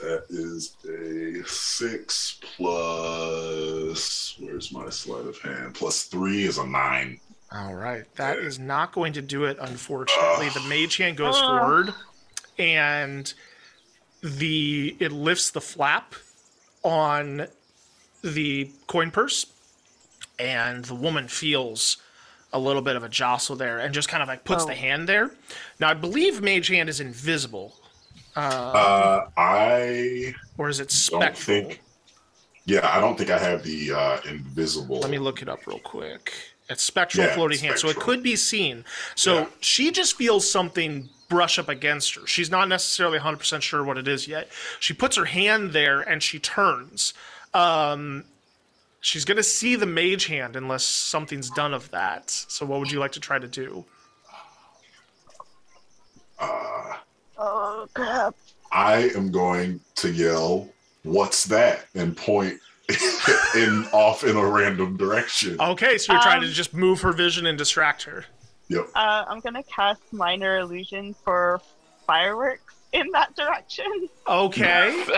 That is a six plus. Where's my sleight of hand? Plus three is a nine. All right, that is not going to do it. Unfortunately, the mage hand goes forward, and the it lifts the flap on the coin purse, and the woman feels a little bit of a jostle there, and just kind of like puts Oh. the hand there. Now, I believe mage hand is invisible, Uh, I or is it don't spectral? think. Yeah, I don't think I have the uh, invisible. Let me look it up real quick. It's spectral Yeah, floating hand, so it could be seen. So Yeah. she just feels something brush up against her. She's not necessarily 100% sure what it is yet. She puts her hand there and she turns. Um, she's going to see the mage hand unless something's done of that. So what would you like to try to do? Uh, Oh crap! I am going to yell, "What's that?" and point in off in a random direction. Okay, so you're trying to Um, just move her vision and distract her. Yep. Uh, I'm gonna cast minor illusion for fireworks in that direction. Okay.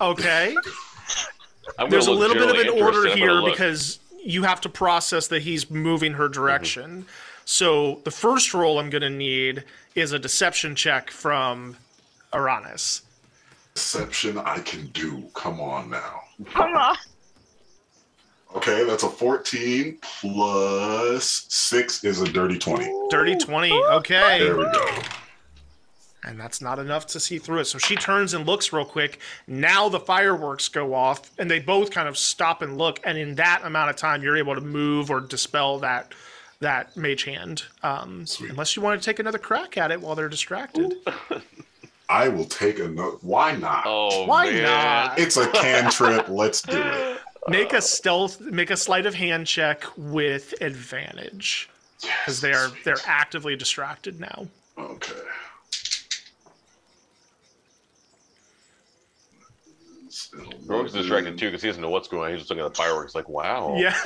Okay. I'm there's a little bit of an order interested. I'm gonna here because you have to process that he's moving her direction. So the first roll I'm going to need is a deception check from Arranis. Deception I can do. Come on now. Come on. Okay, that's a 14 plus 6 is a dirty 20. Dirty 20. Okay. There we go. And that's not enough to see through it. So she turns and looks real quick. Now the fireworks go off, and they both kind of stop and look. And in that amount of time, you're able to move or dispel that that mage hand. Um, unless you want to take another crack at it while they're distracted. I will take another. Why not? Oh, Why man. not? It's a cantrip. Let's do it. Make a stealth, make a sleight of hand check with advantage, because they are they're actively distracted now. Okay. Rogue's distracted too because he doesn't know what's going on. He's just looking at the fireworks like, wow. Yeah,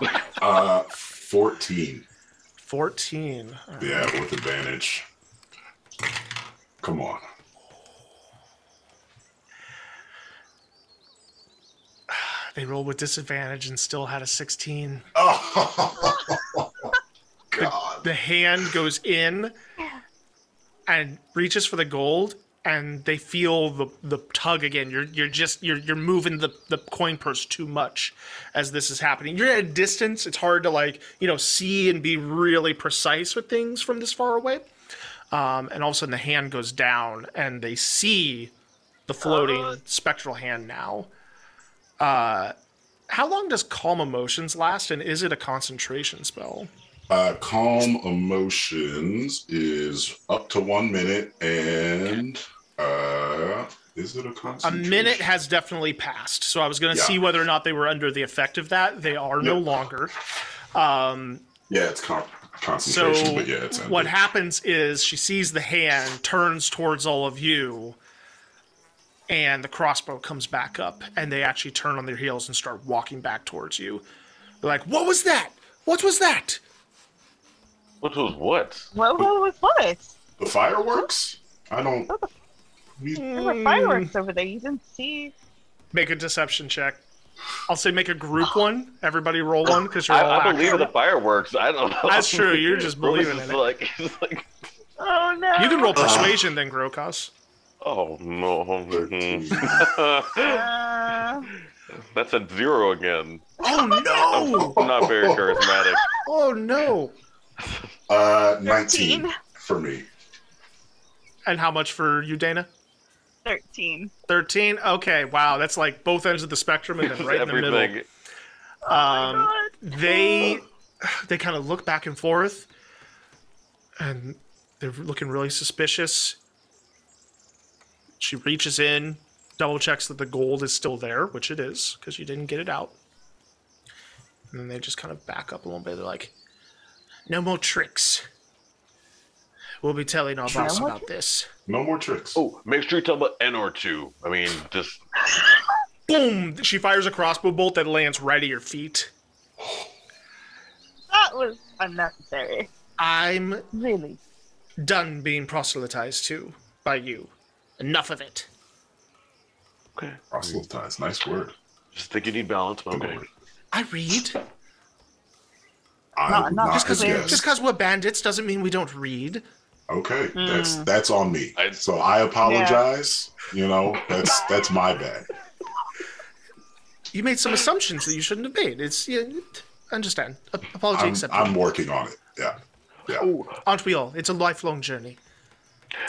Uh, 14. fourteen. Yeah, with advantage. Come on. They rolled with disadvantage and still had a sixteen. Oh, God. The hand goes in and reaches for the gold, and they feel the the tug again. You're you're just you're you're moving the the coin purse too much as this is happening. You're at a distance. It's hard to like you know see and be really precise with things from this far away. Um, and all of a sudden the hand goes down, and they see the floating spectral hand now. Uh, how long does calm emotions last, and is it a concentration spell? Uh, calm emotions is up to one minute, and uh, is it a A minute has definitely passed, so I was going to Yeah. see whether or not they were under the effect of that. They are no longer. Um, Yeah, it's con- so but yeah, it's what happens is she sees the hand, turns towards all of you, and the crossbow comes back up, and they actually turn on their heels and start walking back towards you. They're like, "What was that? What was that?" What was what? What, what was what? the fireworks. I don't. We, There were fireworks over there. You didn't see. Make a deception check. I'll say make a group one. Everybody roll one because you're I, all I believe in acting. the fireworks. I don't know. That's true, you're just believing just in it. Like, he's like, Oh no! You can roll persuasion then, Grokas. oh no. Uh, That's a zero again. Oh no! I'm not very charismatic. Oh no! uh, nineteen 13. for me. And how much for you, Dana? Thirteen. Thirteen. Okay, wow, that's like both ends of the spectrum and then right in the middle. Oh my Um, God. they they kind of look back and forth, and they're looking really suspicious. She reaches in, double checks that the gold is still there, which it is because you didn't get it out. And then they just kind of back up a little bit. They're like, "No more tricks. We'll be telling our boss more about this." No more tricks. Oh, make sure you tell about Enor two. I mean, just Boom! She fires a crossbow bolt that lands right at your feet. That was unnecessary. I'm Really. done being proselytized to by you. Enough of it. okay. Proselytize, nice word. Just think you need balance. but Good Okay. I read. I Not- not not just have 'cause they're- guessed. Just because we're bandits doesn't mean we don't read. Okay, that's Mm. that's on me. I- so I apologize. You know, that's that's my bad. You made some assumptions that you shouldn't have made. It's yeah, understand. Apology I'm, accepted. I'm working on it. Yeah, yeah, Oh, Aren't we all? It's a lifelong journey.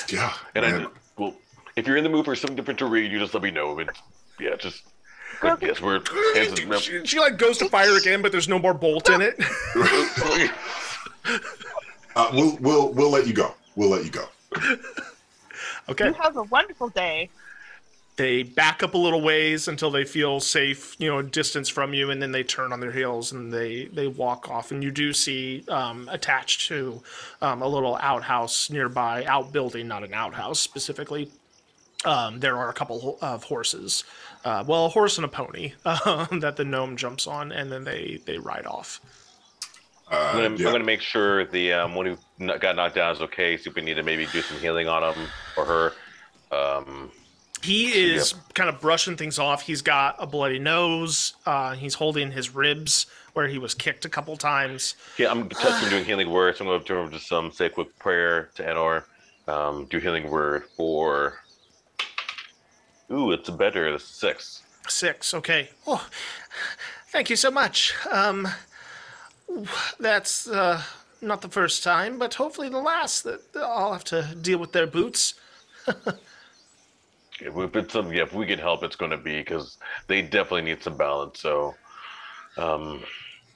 yeah. and I well, if you're in the mood for something different to read, you just let me know. And yeah, just I guess we're. hands- She, she like goes to fire again, but there's no more bolt in it. Uh, we'll we'll we'll let you go. We'll let you go. Okay. You have a wonderful day. They back up a little ways until they feel safe, you know, distance from you, and then they turn on their heels and they they walk off. And you do see um, attached to um, a little outhouse nearby, outbuilding, not an outhouse specifically. Um, there are a couple of horses, uh, well, a horse and a pony um, that the gnome jumps on, and then they they ride off. Uh, I'm gonna, yeah. I'm gonna make sure the um, one who kn- got knocked down is okay. If we need to maybe do some healing on him or her. Um, He is kind of brushing things off. He's got a bloody nose. Uh, he's holding his ribs where he was kicked a couple times. yeah, I'm touching doing healing word. So I'm going to turn over to some say a quick prayer to Enor. Um, do healing word for. Ooh, it's better It's six. Six. Okay. Oh, thank you so much. Um, that's uh, not the first time, but hopefully the last that I'll have to deal with their boots. If, if it's something, yeah, if we can help, it's going to be because they definitely need some balance. So, um,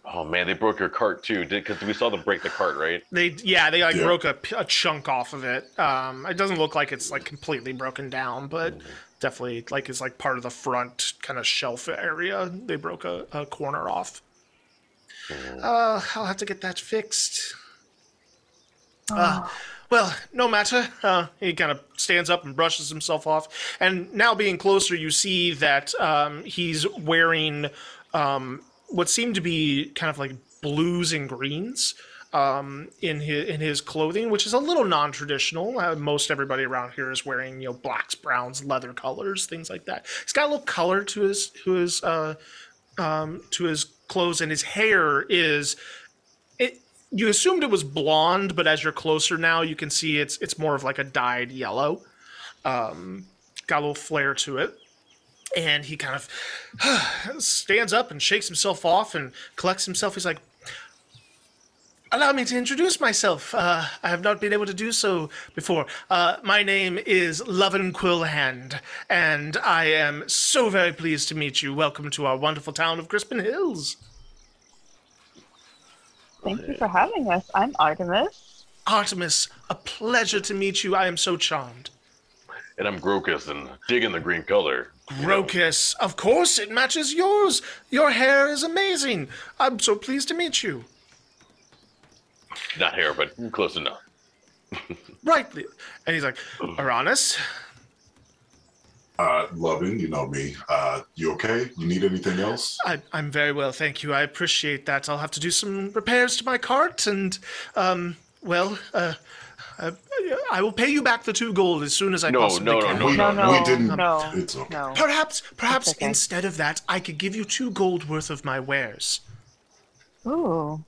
oh man, they broke your cart too. Did because we saw them break the cart, right? They, yeah, they like Yeah. broke a, a chunk off of it. Um, it doesn't look like it's like completely broken down, but definitely like it's like part of the front kind of shelf area. They broke a, a corner off. Uh, I'll have to get that fixed. Uh, well, no matter. Uh, he kind of stands up and brushes himself off. And now, being closer, you see that um, he's wearing um, what seem to be kind of like blues and greens um, in his in his clothing, which is a little non-traditional. Uh, most everybody around here is wearing you know blacks, browns, leather colors, things like that. He's got a little color to his to his uh, um, to his clothes, and his hair is it you assumed it was blonde, but as you're closer now, you can see it's it's more of like a dyed yellow. Um, got a little flair to it. And he kind of stands up and shakes himself off and collects himself. He's like, Allow me to introduce myself. Uh, I have not been able to do so before. Uh, my name is Lovyn Quillhand, and I am so very pleased to meet you. Welcome to our wonderful town of Grispen Hills. Thank you for having us. I'm Artemis. Artemis, a pleasure to meet you. I am so charmed. And I'm Grokas and digging the green color. you know. Grokas, of course it matches yours. Your hair is amazing. I'm so pleased to meet you. Not here, but close enough. right. And he's like, Arranis, Uh, Lovyn, you know me. Uh, you okay? You need anything else? I, I'm very well, thank you. I appreciate that. I'll have to do some repairs to my cart, and, um, well, uh, uh, I will pay you back the two gold as soon as I No, possibly no, no, can. no, we, No, no, we didn't. no, It's okay. no. Perhaps, perhaps okay. instead of that, I could give you two gold worth of my wares. Ooh.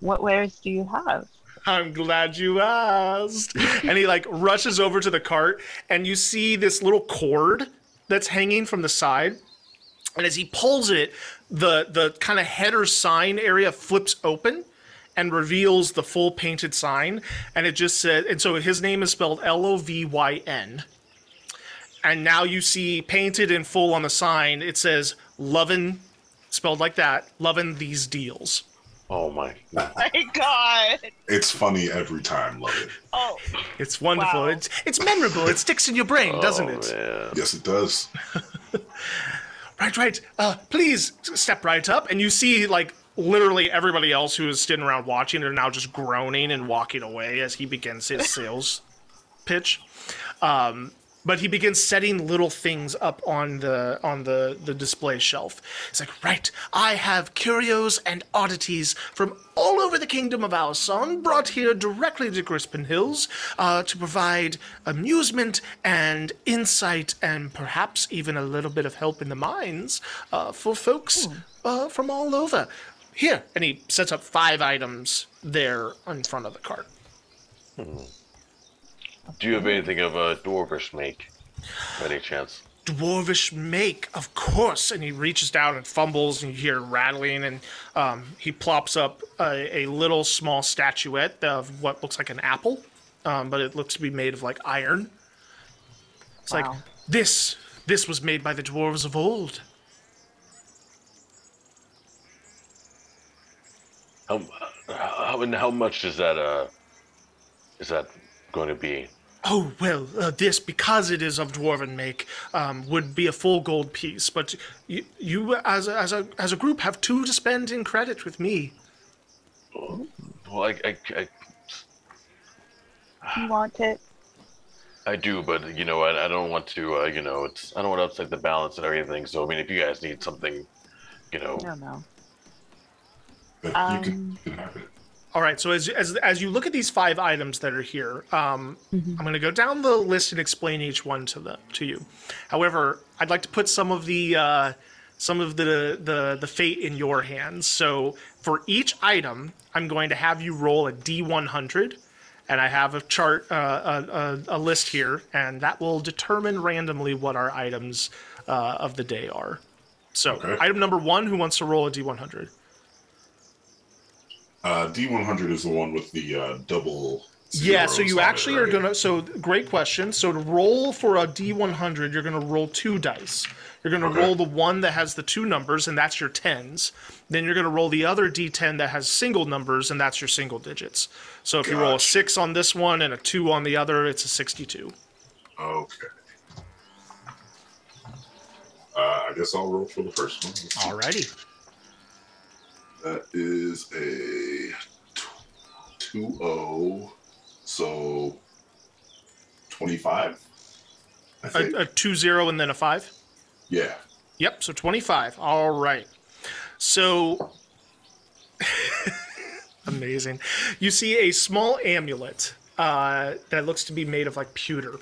What wares do you have? I'm glad you asked. and he like rushes over to the cart, and you see this little cord that's hanging from the side. And as he pulls it, the the kind of header sign area flips open and reveals the full painted sign. And it just said, and so his name is spelled L O V Y N. And now you see painted in full on the sign, it says Lovyn, spelled like that, Lovin these deals. Oh my. My God. It's funny every time. Love it. Oh, It's wonderful. Wow. It's it's memorable. It sticks in your brain, doesn't oh, it? Man. Yes, it does. Right, right. Uh, please step right up, and you see like literally everybody else who is sitting around watching are now just groaning and walking away as he begins his sales pitch. Um, but he begins setting little things up on the on the the display shelf. It's like, right, I have curios and oddities from all over the kingdom of Alson brought here directly to Grispen Hills uh, to provide amusement and insight and perhaps even a little bit of help in the mines uh, for folks uh, from all over. Here, and he sets up five items there in front of the cart. Do you have anything of a dwarvish make? Any chance? Dwarvish make, of course. And he reaches down and fumbles, and you hear rattling, and um, he plops up a, a, little small statuette of what looks like an apple, um, but it looks to be made of like iron. It's wow. like this. This was made by the dwarves of old. How, how, how much is that? Uh, is that going to be? Oh well, uh, this because it is of dwarven make um, would be a full gold piece. But you, you as a, as a as a group have two to spend in credit with me. Well, I, I, I, You want it? I do, but you know, I, I don't want to. Uh, you know, it's I don't want to upset the balance and everything. So I mean, if you guys need something, you know, No, no. But you Um, can, you can have it. All right. So as as as you look at these five items that are here, um, I'm going to go down the list and explain each one to the to you. However, I'd like to put some of the uh, some of the the the fate in your hands. So for each item, I'm going to have you roll a D100, and I have a chart, uh, a, a, a list here, and that will determine randomly what our items uh, of the day are. So Okay. item number one, who wants to roll a D100? Uh, D100 is the one with the uh, double. Yeah, so you on it, actually are gonna. So great question. So to roll for a D100, you're gonna roll two dice. You're gonna Okay. roll the one that has the two numbers, and that's your tens. Then you're gonna roll the other D10 that has single numbers, and that's your single digits. So if you roll a six on this one and a two on the other, it's a 62. Okay. Uh, I guess I'll roll for the first one. Let's. Alrighty. That is a 2 0. So 25? I. A, a two zero and then a five. yeah. Yep, so 25. All right. So amazing. You see a small amulet uh, that looks to be made of like pewter.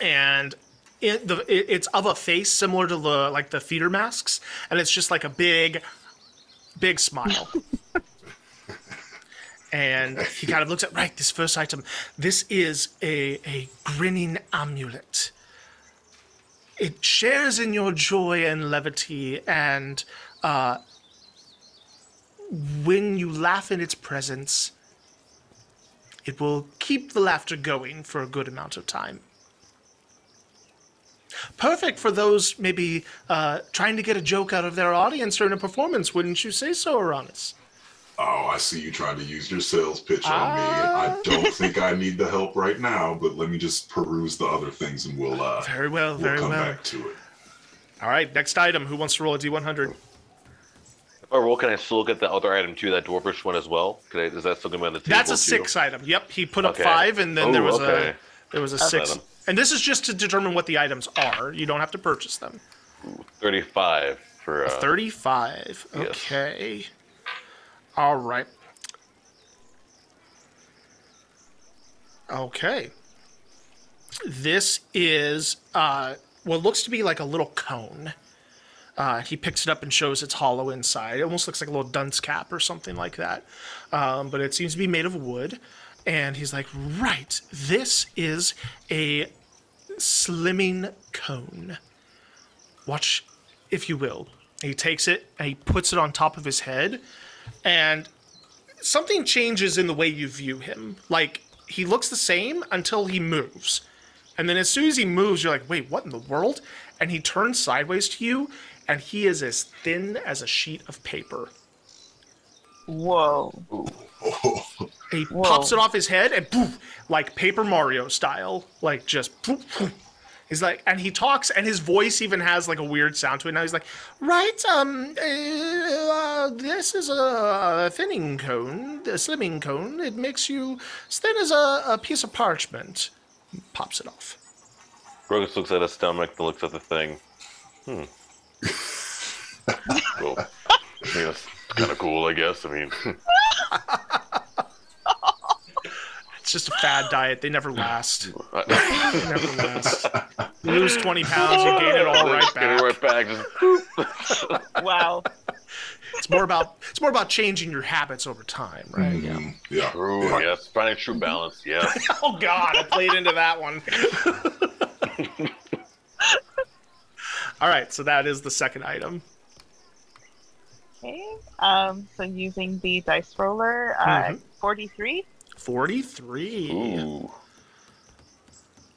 And it, the, it, it's of a face similar to the like the feeder masks, and it's just like a big, big smile. and he kind of looks at right this first item. This is a a grinning amulet it shares in your joy and levity and uh, when you laugh in its presence it will keep the laughter going for a good amount of time perfect for those maybe uh, trying to get a joke out of their audience during a performance wouldn't you say so Arranis? Oh, I see you trying to use your sales pitch on me. Ah. I don't think I need the help right now, but let me just peruse the other things and we'll uh very well we'll very come well back to it. all right next item who wants to roll a d100 If I roll, can I still get the other item too, that dwarfish one as well? Can I, is that still going to be on the table? That's a too? six item. Yep, he put up Okay. five, and then there Oh, was okay. a there was a six. item. And this is just to determine what the items are. You don't have to purchase them. 35 for. Uh, Thirty-five. yes. Okay. All right. Okay. This is uh, what looks to be like a little cone. Uh, he picks it up and shows it's hollow inside. It almost looks like a little dunce cap or something like that. Um, but it seems to be made of wood. And he's like, right, this is a slimming cone. Watch, if you will. He takes it and he puts it on top of his head. And something changes in the way you view him. Like, he looks the same until he moves. And then as soon as he moves, you're like, wait, what in the world? And he turns sideways to you, and he is as thin as a sheet of paper. Whoa. He Whoa. pops it off his head and poof, like Paper Mario style, like just poof, poof. He's like, and he talks, and his voice even has like a weird sound to it. Now he's like, right, um, uh, this is a thinning cone, a slimming cone. It makes you as thin as a, a piece of parchment. Pops it off. Grokas looks at his stomach, then looks at the thing. Hmm. cool. I mean, that's kind of cool, I guess. I mean, It's just a fad diet. They never last. They never last. You lose 20 pounds, you gain it all right Just get it back. right back. Wow. It's more about it's more about changing your habits over time, right? mm, yeah. true, yeah. yes. Finding true balance, yes. Oh God, I played into that one. All right, so that is the second item. Okay. Um, so using the dice roller, uh, Mhm. 43. Forty-three. Ooh.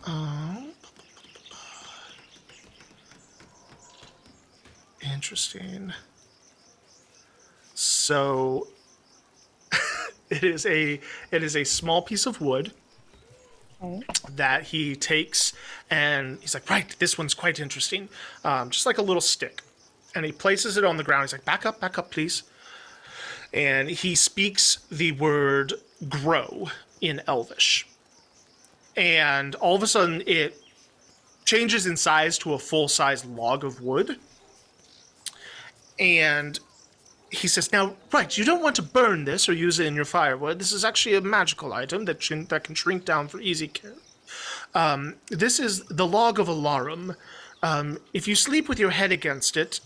Oh. Interesting. So, It is a it is a small piece of wood Okay. that he takes and he's like, right, this one's quite interesting. Um, just like a little stick. And he places it on the ground. He's like, back up, back up, please. And he speaks the word grow in Elvish. And all of a sudden it changes in size to a full size log of wood. And he says, "Now, right, you don't want to burn this or use it in your firewood. This is actually a magical item that that can shrink down for easy care. Um, this is the log of Alarum. Um, if you sleep with your head against it,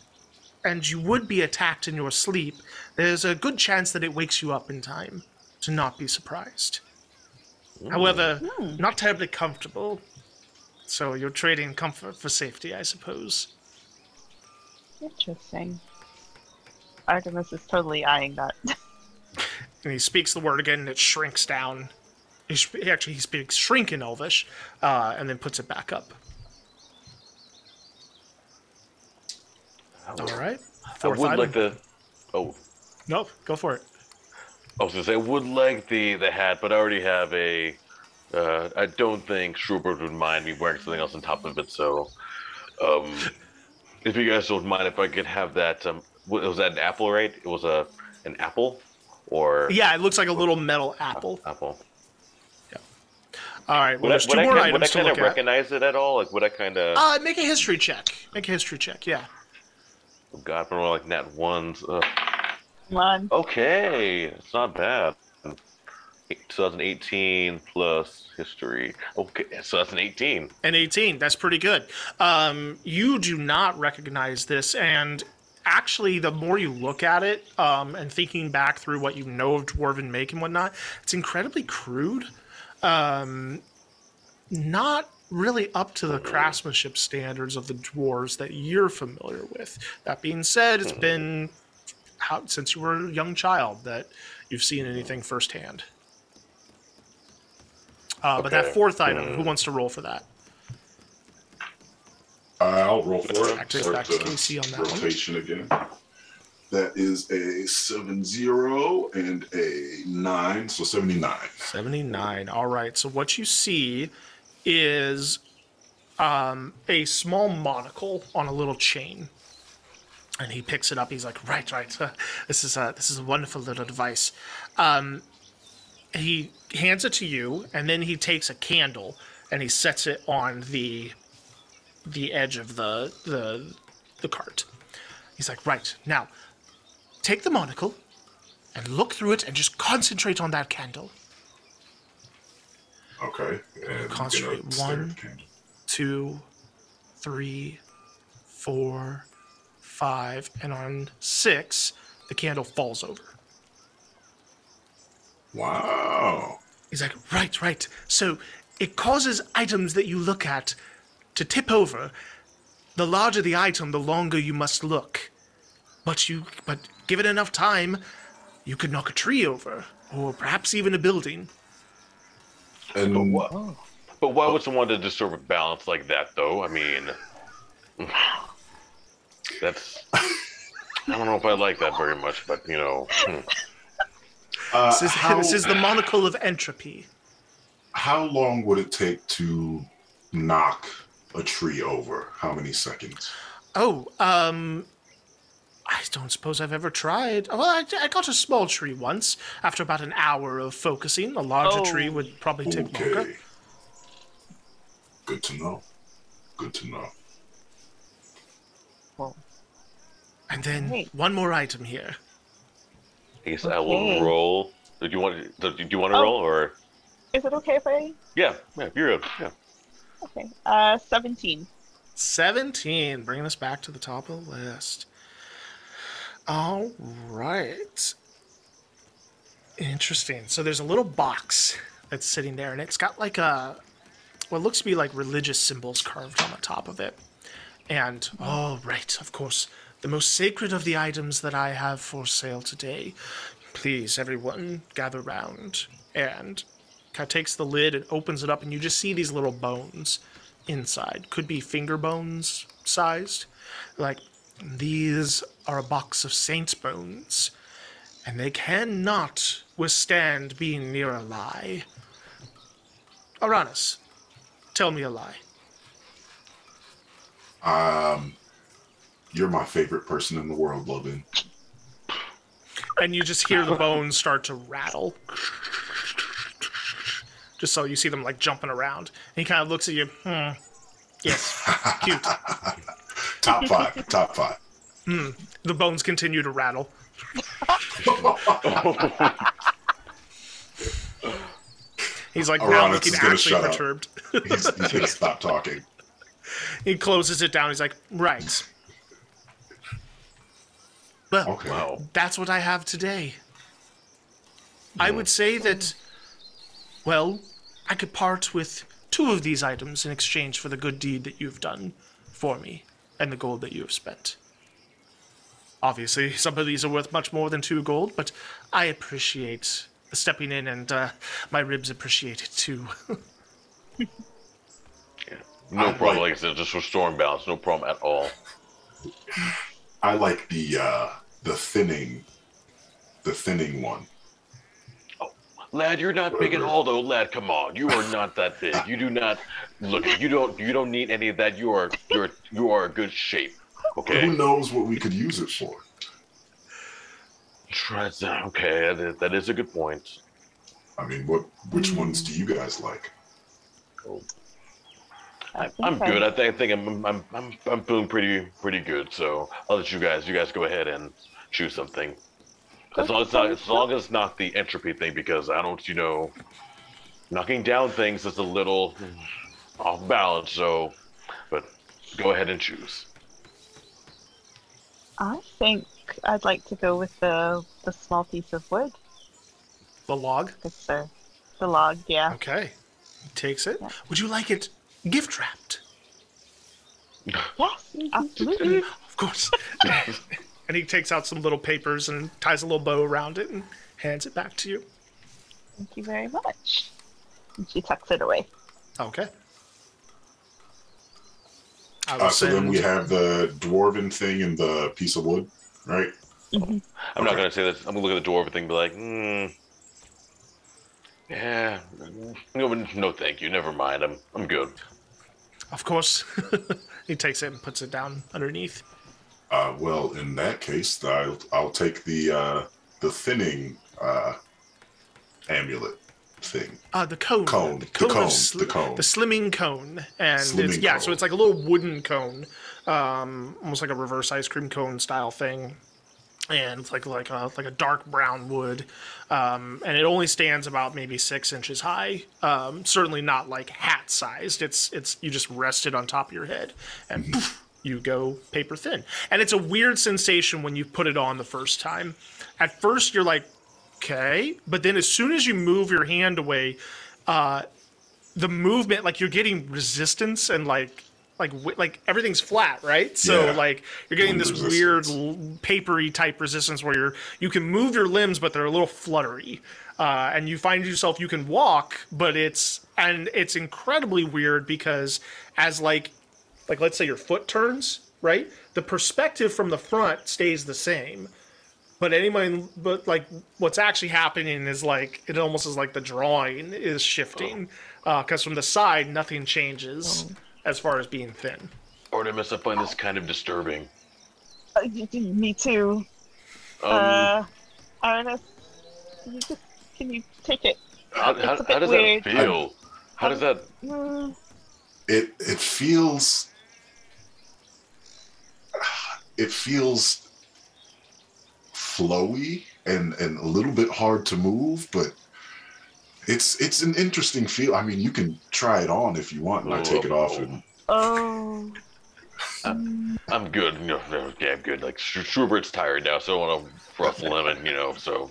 and you would be attacked in your sleep, there's a good chance that it wakes you up in time to not be surprised. However, not terribly comfortable. So you're trading comfort for safety, I suppose." Interesting. Artemis is totally eyeing that. and he speaks the word again and it shrinks down. He sh- he actually he speaks shrink in Elvish, uh, and then puts it back up. All right. I would item. like the. Oh, Nope, go for it. I was gonna say I would like the the hat, but I already have a. Uh, I don't think Schubert would mind me wearing something else on top of it. So, um, if you guys don't mind, if I could have that. Um, was that an apple, right? It was a an apple, or Yeah, it looks like a little metal apple. apple. Yeah. All right. Well, Would there's would two I, more kind of, would I items kind of at. recognize it at all? Like, would I kind of? Uh, make a history check. Make a history check. Yeah. oh God, from like nat ones. Ugh. One. Okay, it's not bad. 2018 plus history. Okay, so that's an 18. An 18. That's pretty good. Um, you do not recognize this, and actually, the more you look at it, um, and thinking back through what you know of dwarven make and whatnot, it's incredibly crude. Um, not really up to the craftsmanship standards of the dwarves that you're familiar with. That being said, it's been how, since you were a young child that you've seen anything firsthand. Uh, But that fourth item, who wants to roll for that? I'll roll for it. Activate back to Casey on that one. rotation again. That is a 7-0 and a 9, so 79. 79. All right. So what you see is um, a small monocle on a little chain. And he picks it up. He's like, "Right, right. this is a this is a wonderful little device." Um, he hands it to you, and then he takes a candle and he sets it on the the edge of the the the cart. He's like, "Right now, take the monocle and look through it, and just concentrate on that candle." Okay. And Concentrate. gonna stare at One. two, three, four, five, and on six, the candle falls over. Wow. He's like, right, right. So it causes items that you look at to tip over. The larger the item, the longer you must look. But you, but give it enough time, you could knock a tree over, or perhaps even a building. And But what? But why would someone want to disturb a balance like that, though? I mean, that's. I don't know if I like that very much, but you know, hmm. uh, This is, how, this is the monocle of entropy. how long would it take to knock a tree over? How many seconds? Oh, um, I don't suppose I've ever tried. Well, I, I got a small tree once. After about an hour of focusing, a larger Oh. tree would probably take longer. Okay. Good to know. Good to know. Well, And then Right. one more item here. I guess I will roll. Do you want? Do you want to Oh. roll or? is it okay if I? Yeah, yeah, you're good. Yeah. Okay. Uh, seventeen. 17, bringing us back to the top of the list. All right. Interesting. So there's a little box that's sitting there, and it's got like a what looks to be like religious symbols carved on the top of it. And oh, right, of course, the most sacred of the items that I have for sale today. Please, everyone, gather round. And of takes the lid and opens it up, and you just see these little bones inside. Could be finger bones sized. Like, these are a box of saints' bones. and they cannot withstand being near a lie. Arranis, tell me a lie. Um, you're my favorite person in the world, Lovyn. And you just hear the bones start to rattle. Just so you see them like jumping around. And he kind of looks at you. Hmm. Yes. Cute. Top five. top five. The bones continue to rattle. He's like now looking actually perturbed. He's, he's gonna stop talking. he closes it down. He's like, right. Well, Okay. That's what I have today. I would say that, well, I could part with two of these items in exchange for the good deed that you've done for me and the gold that you have spent. Obviously, some of these are worth much more than two gold, but I appreciate stepping in, and uh, my ribs appreciate it too. No problem. Like I said, just restoring balance. No problem at all. I like the uh the thinning, the thinning one. Oh, lad, you're not big at all, though. Lad, come on, you are not that big. You do not look. You don't. You don't need any of that. You are. You're. You are a good shape. Okay. Who knows what we could use it for? Okay, that is, that is a good point. I mean, what? Which ones do you guys like? I, I'm good. I think. I think I'm. I'm. I'm. I'm feeling pretty. Pretty good. So I'll let you guys. You guys go ahead and choose something. As long as, not, as long as it's not the entropy thing, because I don't. You know, knocking down things is a little off balance. So, but go ahead and choose. I think I'd like to go with the the small piece of wood. the log. It's the the log, yeah. Okay. He takes it. Yeah. Would you like it gift wrapped? Yes, absolutely. Of course. and he takes out some little papers and ties a little bow around it and hands it back to you. Thank you very much. And she tucks it away. Okay. I Uh, so then we have the dwarven thing and the piece of wood, right? I'm not gonna say that. I'm gonna look at the dwarf thing and be like, hmm. Yeah, no, no, thank you. Never mind. I'm, I'm good. Of course. he takes it and puts it down underneath. Uh, well, in that case, I'll I'll take the uh, the thinning uh, amulet thing. Uh, the cone. Cone. The The cone. cone. sli- The cone. The slimming cone. And it's, Slimming yeah, so it's like a little wooden cone. Um, almost like a reverse ice cream cone style thing. And it's like like a like a dark brown wood, um, and it only stands about maybe six inches high. Um, certainly not like hat sized. It's it's you just rest it on top of your head, and poof, you go paper thin. And it's a weird sensation when you put it on the first time. At first, you're like, okay, but then as soon as you move your hand away, uh, the movement like you're getting resistance and like like like everything's flat right? So Yeah. like you're getting this weird resistance. l- papery type resistance where you're you can move your limbs but they're a little fluttery. Uh, and you find yourself you can walk but it's and it's incredibly weird because as like like let's say your foot turns right? The perspective from the front stays the same but anyone but like what's actually happening is like it almost is like the drawing is shifting. Because from the side nothing changes as far as being thin Artemis, I find this kind of disturbing. Uh, y- y- me too. Um, uh, Ernest, can you just can you take it? how, how, how does weird. that feel? How does that? Mm, It it feels it feels flowy and and a little bit hard to move, but it's it's an interesting feel. I mean, you can try it on if you want, and I take it off. And oh, I'm good. No, no, yeah, I'm good. Like Sch- Schubert's tired now, so I want to ruffle him, and you know, so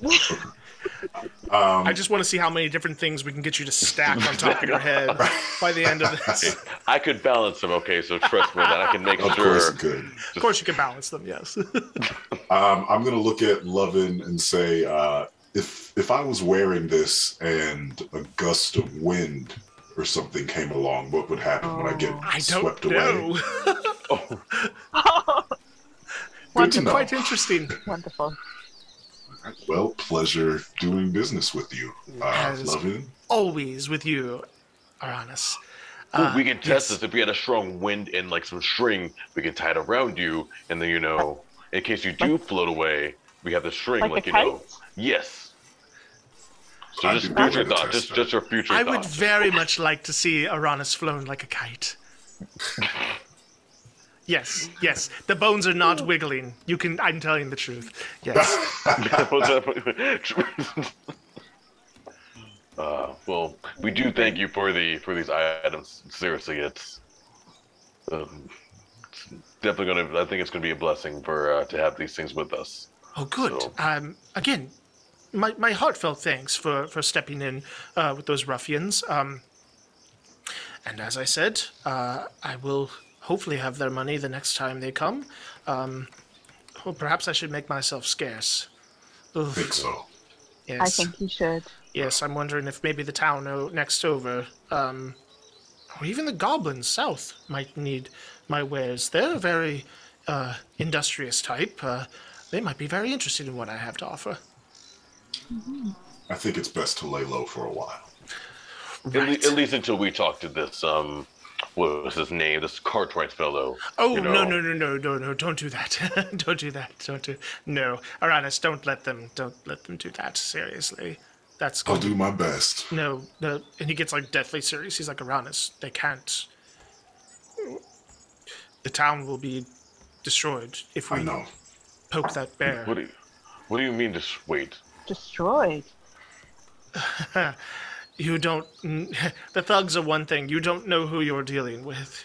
um, i just want to see how many different things we can get you to stack on top of your head by the end of this I could balance them, Okay, so trust me that I can make of course, sure. it could. of course you can balance them yes Um, I'm gonna look at Lovyn and say, uh, if if I was wearing this and a gust of wind or something came along, what would happen when I get i swept don't away? know Oh, Good to know. quite interesting wonderful. Well, pleasure doing business with you. Uh, As- Lovyn. Always with you, Arranis. Well, Uh, we can test yes. this if we had a strong wind and like some string. We can tie it around you, and then you know, in case you do float away, we have the string, Like, like, a you kite? know. Yes. So just be willing future to thought, just that. just your future I thought. would very much like to see Arranis flown like a kite. Yes, yes. The bones are not wiggling. You can. I'm telling the truth. Yes. uh, well, we do thank you for the for these items. Seriously, it's, um, it's definitely gonna. I think it's gonna be a blessing for uh, to have these things with us. Oh, good. So- Um, again, my, my heartfelt thanks for, for stepping in uh, with those ruffians. Um, and as I said, uh, I will hopefully have their money the next time they come. Um, well, perhaps I should make myself scarce. Oof, think so. yes. I think you should. Yes, I'm wondering if maybe the town o- next over, um, or even the goblins south, might need my wares. They're a very uh, industrious type. Uh, they might be very interested in what I have to offer. I think it's best to lay low for a while. At, le- at least until we talk to this um, what was his name? This Cartwright fellow. Oh you no know. no no no no no! Don't do that! don't do that! Don't do no, Arranis. Don't let them. Don't let them do that. Seriously, that's I'll do my best. no no. And he gets like deathly serious. He's like Arranis. They can't. The town will be destroyed if I we know. poke that bear. What do you, what do you mean? Just wait. Destroyed. You don't. The thugs are one thing. You don't know who you're dealing with.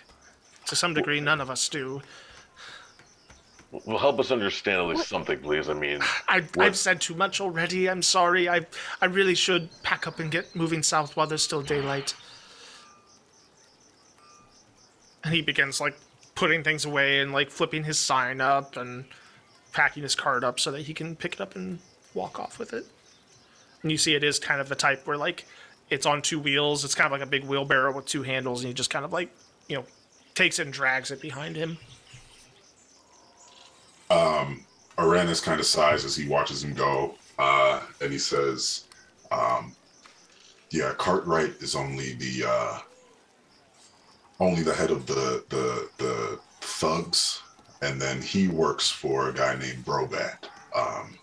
To some degree, none of us do. Well, help us understand at least something, please. I mean, I, I've said too much already. I'm sorry. I I really should pack up and get moving south while there's still daylight. And he begins like putting things away and like flipping his sign up and packing his cart up so that he can pick it up and walk off with it. And you see it is kind of the type where like it's on two wheels. It's kind of like a big wheelbarrow with two handles, and he just kind of like you know takes it and drags it behind him. Um, Arranis kind of sighs as he watches him go, uh, and he says, um, "Yeah, Cartwright is only the uh, only the head of the the the thugs, and then he works for a guy named Brobat. Um,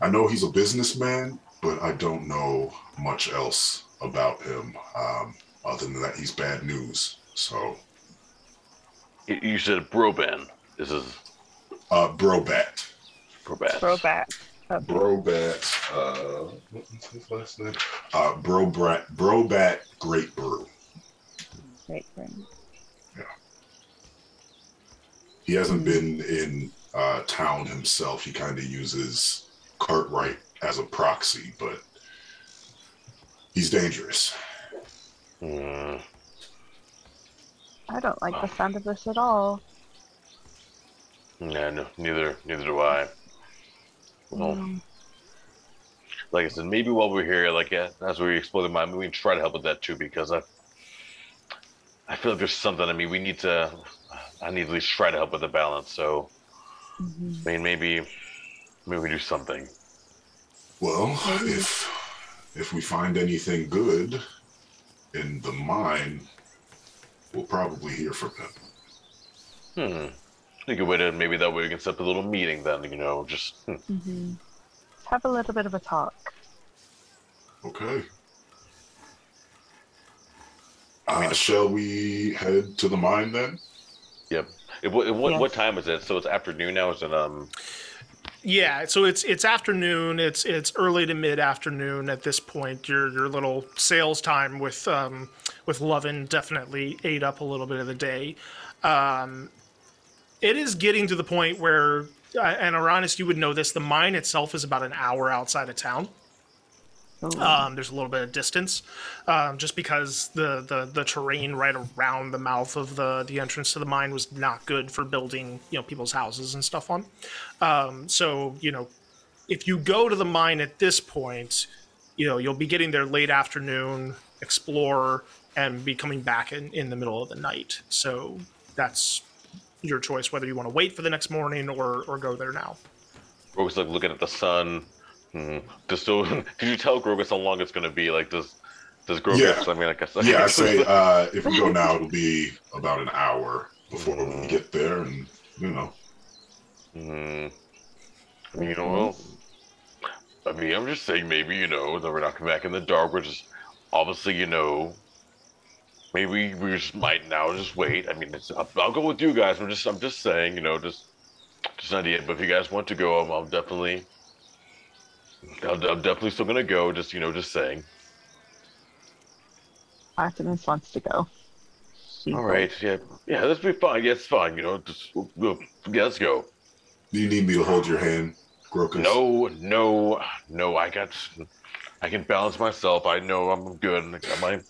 I know he's a businessman, but I don't know much else about him um, other than that he's bad news. So, you said Broban. This is uh, Brobat." Brobat. Throwback. Uh, Brobat, uh, what's his last name? Uh, Brobrat, Brobat Great Brew. Great Brew. Yeah. He hasn't been in uh, town himself. He kind of uses Cartwright as a proxy, but he's dangerous. Mm, I don't like the sound of this at all. yeah, no, neither neither do I. Well, Mm, like I said, maybe while we're here, like yeah, as we explore the mine, we can try to help with that too because I, I feel like there's something. I mean, we need to. I need to at least try to help with the balance. So, mhm. I mean, maybe, maybe we do something. Well, Maybe. if if we find anything good in the mine, we'll probably hear from him. Hmm. You could wait. Maybe that way we can set up a little meeting. Then you know, just hmm. Mhm. Have a little bit of a talk. Okay. Uh, shall we head to the mine then? yep. It, what, what, Yes. what time is it? So it's afternoon now. Is it um? Yeah, so it's it's afternoon. It's it's early to mid afternoon at this point. Your your little sales time with um with Lovyn definitely ate up a little bit of the day. Um, it is getting to the point where, and Arranis, you would know this. The mine itself is about an hour outside of town. Ooh. Um, there's a little bit of distance, um, just because the, the, the terrain right around the mouth of the, the entrance to the mine was not good for building, you know, people's houses and stuff on. Um, so, you know, if you go to the mine at this point, you know, you'll be getting there late afternoon, explore, and be coming back in, in the middle of the night. So that's your choice whether you want to wait for the next morning or, or go there now. Grokas like looking at the sun. Hmm. Does still, did you tell Grokas how long it's gonna be? Like does does Grokas? Yeah. I mean, I guess. Yeah, I say uh, if we go now, it'll be about an hour before we get there, and you know. Hmm. I mean, you know, well, I mean, I'm just saying maybe you know that we're not coming back in the dark. We're just obviously you know. Maybe we just might now just wait. I mean, it's, I'll, I'll go with you guys. I'm just I'm just saying, you know, just just an idea. But if you guys want to go, I'm, I'm definitely. I'm, I'm definitely still gonna go. Just you know, just saying. Artemis wants to go. She's All right, yeah, yeah, that's be fine. Yeah, it's fine. You know, just we'll, we'll, yeah, let's go. Do you need me to hold your hand, Grokas? No, no, no. I got. I can balance myself. I know I'm good. I got my.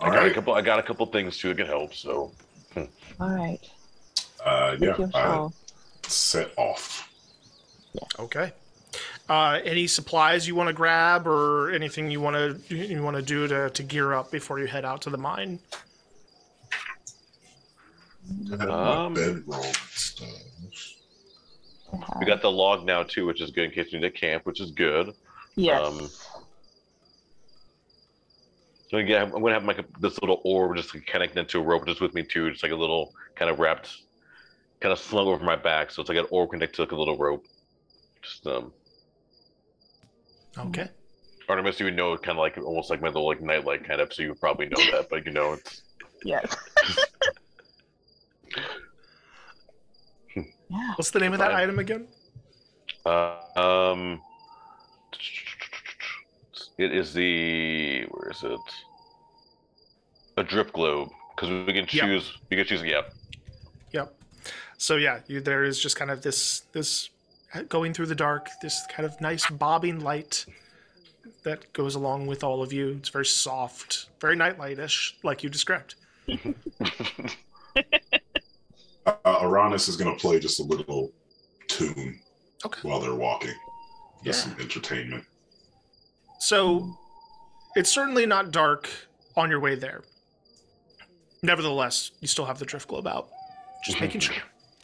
I All got a couple. I got a couple things too that can help. So All right. Uh, yeah, I Shaw. set off. Okay. Uh, any supplies you want to grab, or anything you want to you want to do to, to gear up before you head out to the mine? Um, my bedroll and stuff. we got the log now too, which is good in case we need to camp, which is good. Yes. um, So yeah, I'm gonna have like this little orb just connected into a rope just with me too, just like a little kind of wrapped, kind of slung over my back. So it's like an orb connected to like a little rope. Just um, Okay. Artemis, you would know kind of like almost like my little like nightlight kind of, so you would probably know that. But you know, it's yes. yeah. What's the name of that Fine. item again? uh, um, it is the where is it? A drift globe because we can Yep. choose. We can choose. Yeah. Yep. So yeah, you, there is just kind of this this going through the dark, this kind of nice bobbing light that goes along with all of you. It's very soft, very nightlightish, like you described. Uh, Arranis is going to play just a little tune Okay. while they're walking. Just Yeah. some entertainment. So it's certainly not dark on your way there. Nevertheless, you still have the drift globe out. Just making sure.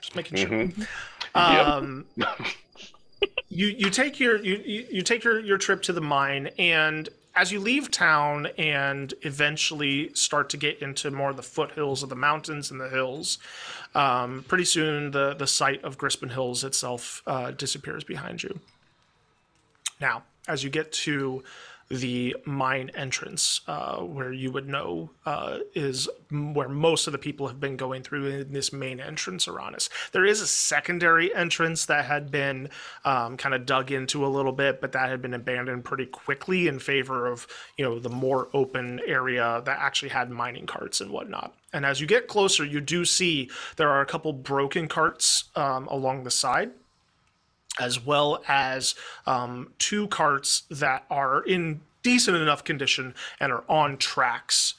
Just making sure. Um, you you take your you, you, you take your, your trip to the mine and as you leave town and eventually start to get into more of the foothills of the mountains and the hills, um, pretty soon the the site of Grispen Hills itself uh, disappears behind you. Now, as you get to the mine entrance, uh, where you would know uh, is where most of the people have been going through in this main entrance, Arranis. There is a secondary entrance that had been um, kind of dug into a little bit, but that had been abandoned pretty quickly in favor of you know the more open area that actually had mining carts and whatnot. And as you get closer, you do see there are a couple broken carts um, along the side as well as um, two carts that are in decent enough condition and are on tracks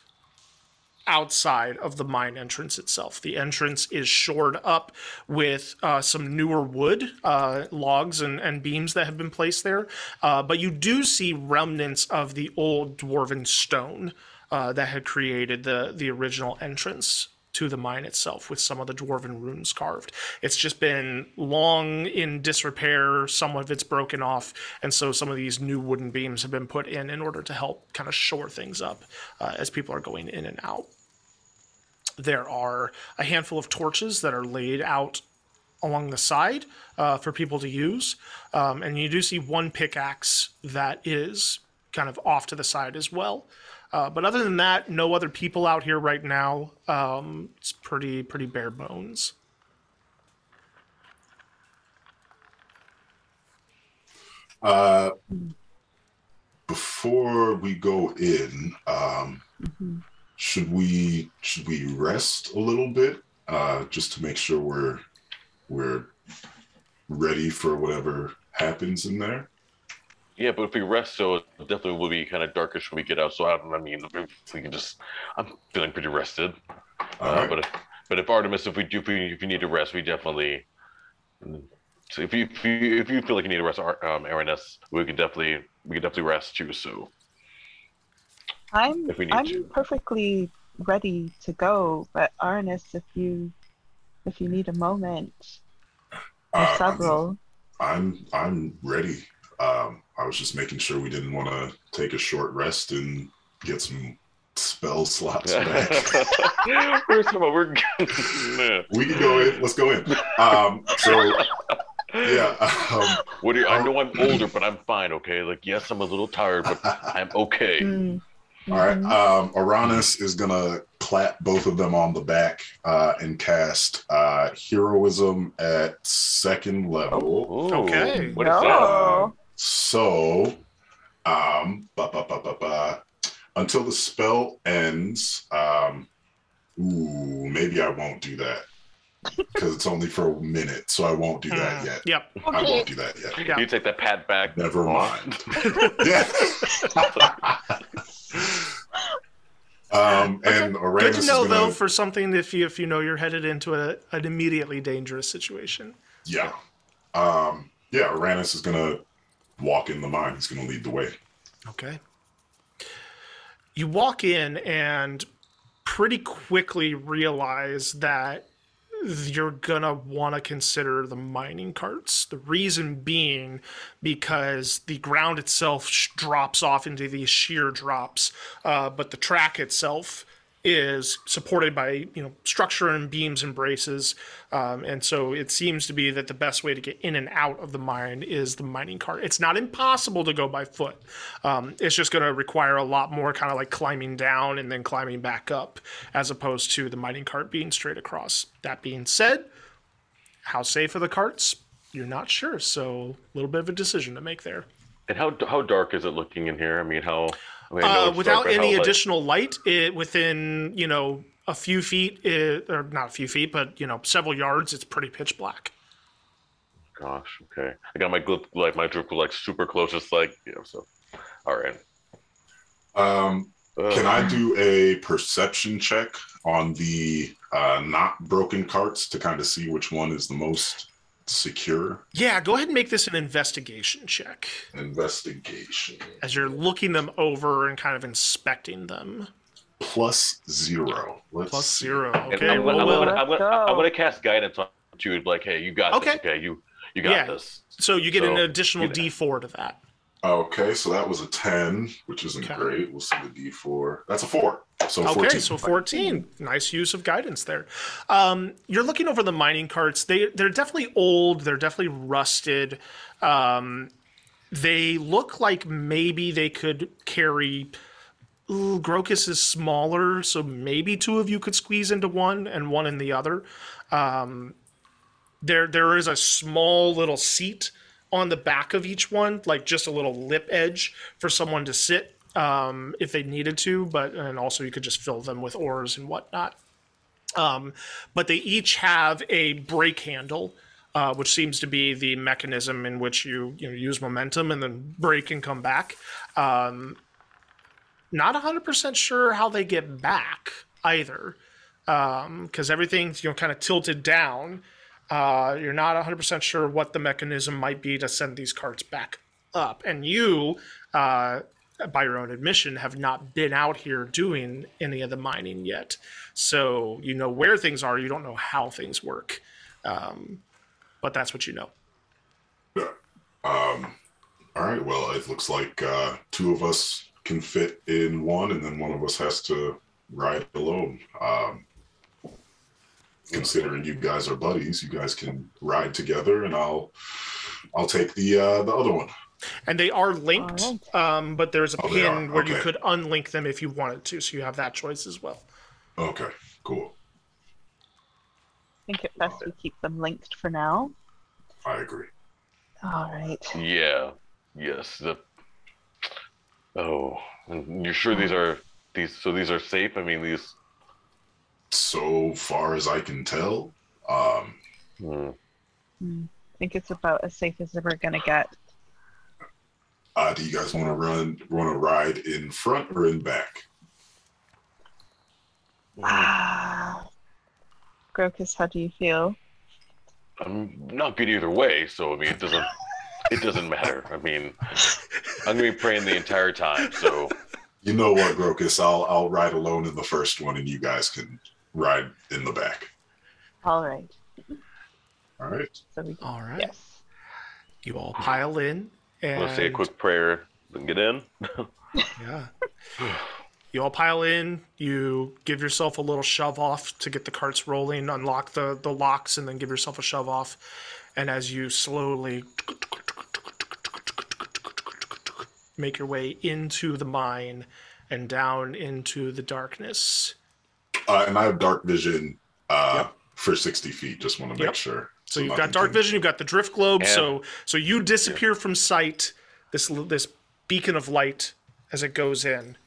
outside of the mine entrance itself. The entrance is shored up with uh, some newer wood, uh, logs, and, and beams that have been placed there. Uh, but you do see remnants of the old dwarven stone uh, that had created the, the original entrance to the mine itself with some of the dwarven runes carved. It's just been long in disrepair, some of it's broken off, and so some of these new wooden beams have been put in in order to help kind of shore things up uh, as people are going in and out. There are a handful of torches that are laid out along the side uh, for people to use, um, and you do see one pickaxe that is kind of off to the side as well. Uh, but other than that, no other people out here right now. Um, it's pretty pretty bare bones. Uh, before we go in, um, Mhm. should we should we rest a little bit uh, just to make sure we're we're ready for whatever happens in there? Yeah, but if we rest, so it definitely will be kind of darkish when we get out. So I, don't, I mean, if we can just, I'm feeling pretty rested. Uh, right. But if, but if Artemis, if we do, if we, if you need to rest, we definitely. So if you if you, if you feel like you need to rest, Ar- um, Arranis, we can definitely we can definitely rest too. So I'm If we need I'm to. perfectly ready to go, but Arranis, if you if you need a moment, Or Uh, several. I'm I'm ready. Um, I was just making sure we didn't want to take a short rest and get some spell slots back. First of all, we're Man. we can go in. Let's go in. Um, so yeah. Um, What do you, I know I'm older, but I'm fine. Okay, like yes, I'm a little tired, but I'm okay. Mm. All right. Um, Arranis is gonna clap both of them on the back uh, and cast uh, heroism at second level. Ooh, Okay. What is that? No. So, um, ba, ba, ba, ba, ba. until the spell ends, um, ooh, maybe I won't do that because it's only for a minute, so I won't do that Mm, yet. Yep. I won't do that yet. Yeah. You take that pad back. Never mind. yeah. um, and Good to know gonna, though for something if you if you know you're headed into a, an immediately dangerous situation. yeah, um, yeah. Arranis is gonna walk in the mine. He's gonna lead the way. Okay. You walk in and pretty quickly realize that you're gonna want to consider the mining carts. The reason being because the ground itself drops off into these sheer drops, uh, but the track itself is supported by you know structure and beams and braces, um, and so it seems to be that the best way to get in and out of the mine is the mining cart. It's not impossible to go by foot. Um, it's just going to require a lot more kind of like climbing down and then climbing back up, as opposed to the mining cart being straight across. That being said, how safe are the carts? You're not sure, so a little bit of a decision to make there. And how how dark is it looking in here? I mean, how? I mean, Uh, without any how, like- additional light, it, within you know a few feet, it, or not a few feet, but you know several yards, it's pretty pitch black. Gosh, okay. I got my glyph, like my drip like super close, just like yeah. So, all right. Um, Ugh. Can I do a perception check on the uh, not broken carts to kind of see which one is the most secure? Yeah, go ahead and make this an investigation check Investigation as you're looking them over and kind of inspecting them. plus zero. Let's Plus see. zero. And Okay, I'm, roll gonna, I'm, well. gonna, I'm, gonna, I'm gonna cast guidance on you, like, hey, you got Okay. this. Okay, you you got Yeah. this. So you get an additional. D4 to that. Okay, so that was a ten, which isn't Okay. great. We'll see the D four. That's a four. So Okay, 14. so 14. Nice use of guidance there. Um, you're looking over the mining carts. They they're definitely old. They're definitely rusted. Um, they look like maybe they could carry. Ooh, Grokas is smaller, so maybe two of you could squeeze into one and one in the other. Um, there there is a small little seat on the back of each one, like just a little lip edge for someone to sit um, if they needed to, but and also you could just fill them with ores and whatnot. Um, but they each have a brake handle, uh, which seems to be the mechanism in which you you know, use momentum and then brake and come back. Um, not 100% sure how they get back either, because everything's you know kind of tilted down. Uh, you're not 100% sure what the mechanism might be to send these carts back up. And you, uh, by your own admission, have not been out here doing any of the mining yet. So you know where things are, you don't know how things work. Um, but that's what you know. Um, all right. Well, it looks like uh, two of us can fit in one, and then one of us has to ride alone. Um, considering you guys are buddies, you guys can ride together, and I'll I'll take the uh, the other one. And they are linked, Alright. um, but there's a Oh, pin are, where you could unlink them if you wanted to. So you have that choice as well. Okay. Cool. I think it best we keep them linked for now. I agree. All right. Yeah. Yes. The. Oh, and you're sure these are these? So these are safe. I mean, these. So far as I can tell, um, hmm. Hmm. I think it's about as safe as we're gonna get. uh, do you guys want to run? Want to ride in front or in back? Ah. Grokas, how do you feel? I'm not good either way. So I mean, it doesn't. It doesn't matter. I mean, I'm gonna be praying the entire time. So You know what, Grokas? I'll I'll ride alone in the first one, and you guys can ride in the back. All right. All right. So we can, All right. yes. You all pile in and Want to say a quick prayer, then get in. Yeah. You all pile in, you give yourself a little shove off to get the carts rolling, unlock the, the locks, and then give yourself a shove off. And as you slowly make your way into the mine and down into the darkness. Uh, and I have dark vision uh, for 60 feet. Just want to make Yep. sure. So you've got dark can- vision, you've got the drift globe, And- so so you disappear from sight. This this beacon of light as it goes in,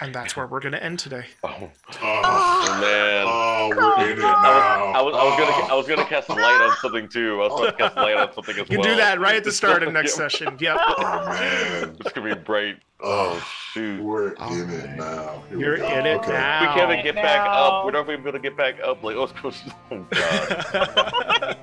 and that's where we're going to end today. Oh, Oh, man. oh, we're in it now. I was, I was gonna I Oh. was gonna cast light on something too. I was gonna cast light on something as You can well. do that right at the start of next session. Yep. Oh, man. It's gonna be bright. Oh, Oh shoot. we're in oh, it now. Here we You're in it Okay. now. We can't even get back up. We're not even gonna get back up. Like, oh, it's close. Oh god.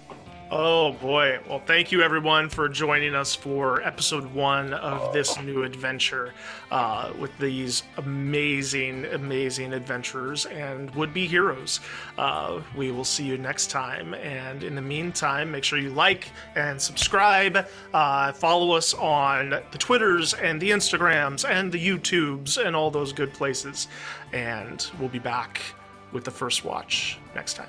Oh boy. Well, thank you everyone for joining us for episode one of this new adventure uh, with these amazing, amazing adventurers and would be heroes. Uh, we will see you next time. And in the meantime, make sure you like and subscribe. Uh, follow us on the Twitters and the Instagrams and the YouTubes and all those good places. And we'll be back with the first watch next time.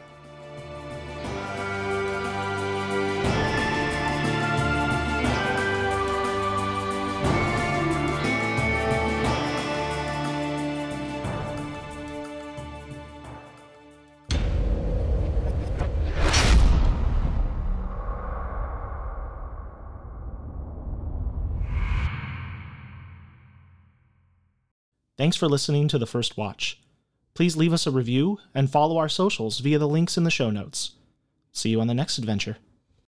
Thanks for listening to The First Watch. Please leave us a review and follow our socials via the links in the show notes. See you on the next adventure.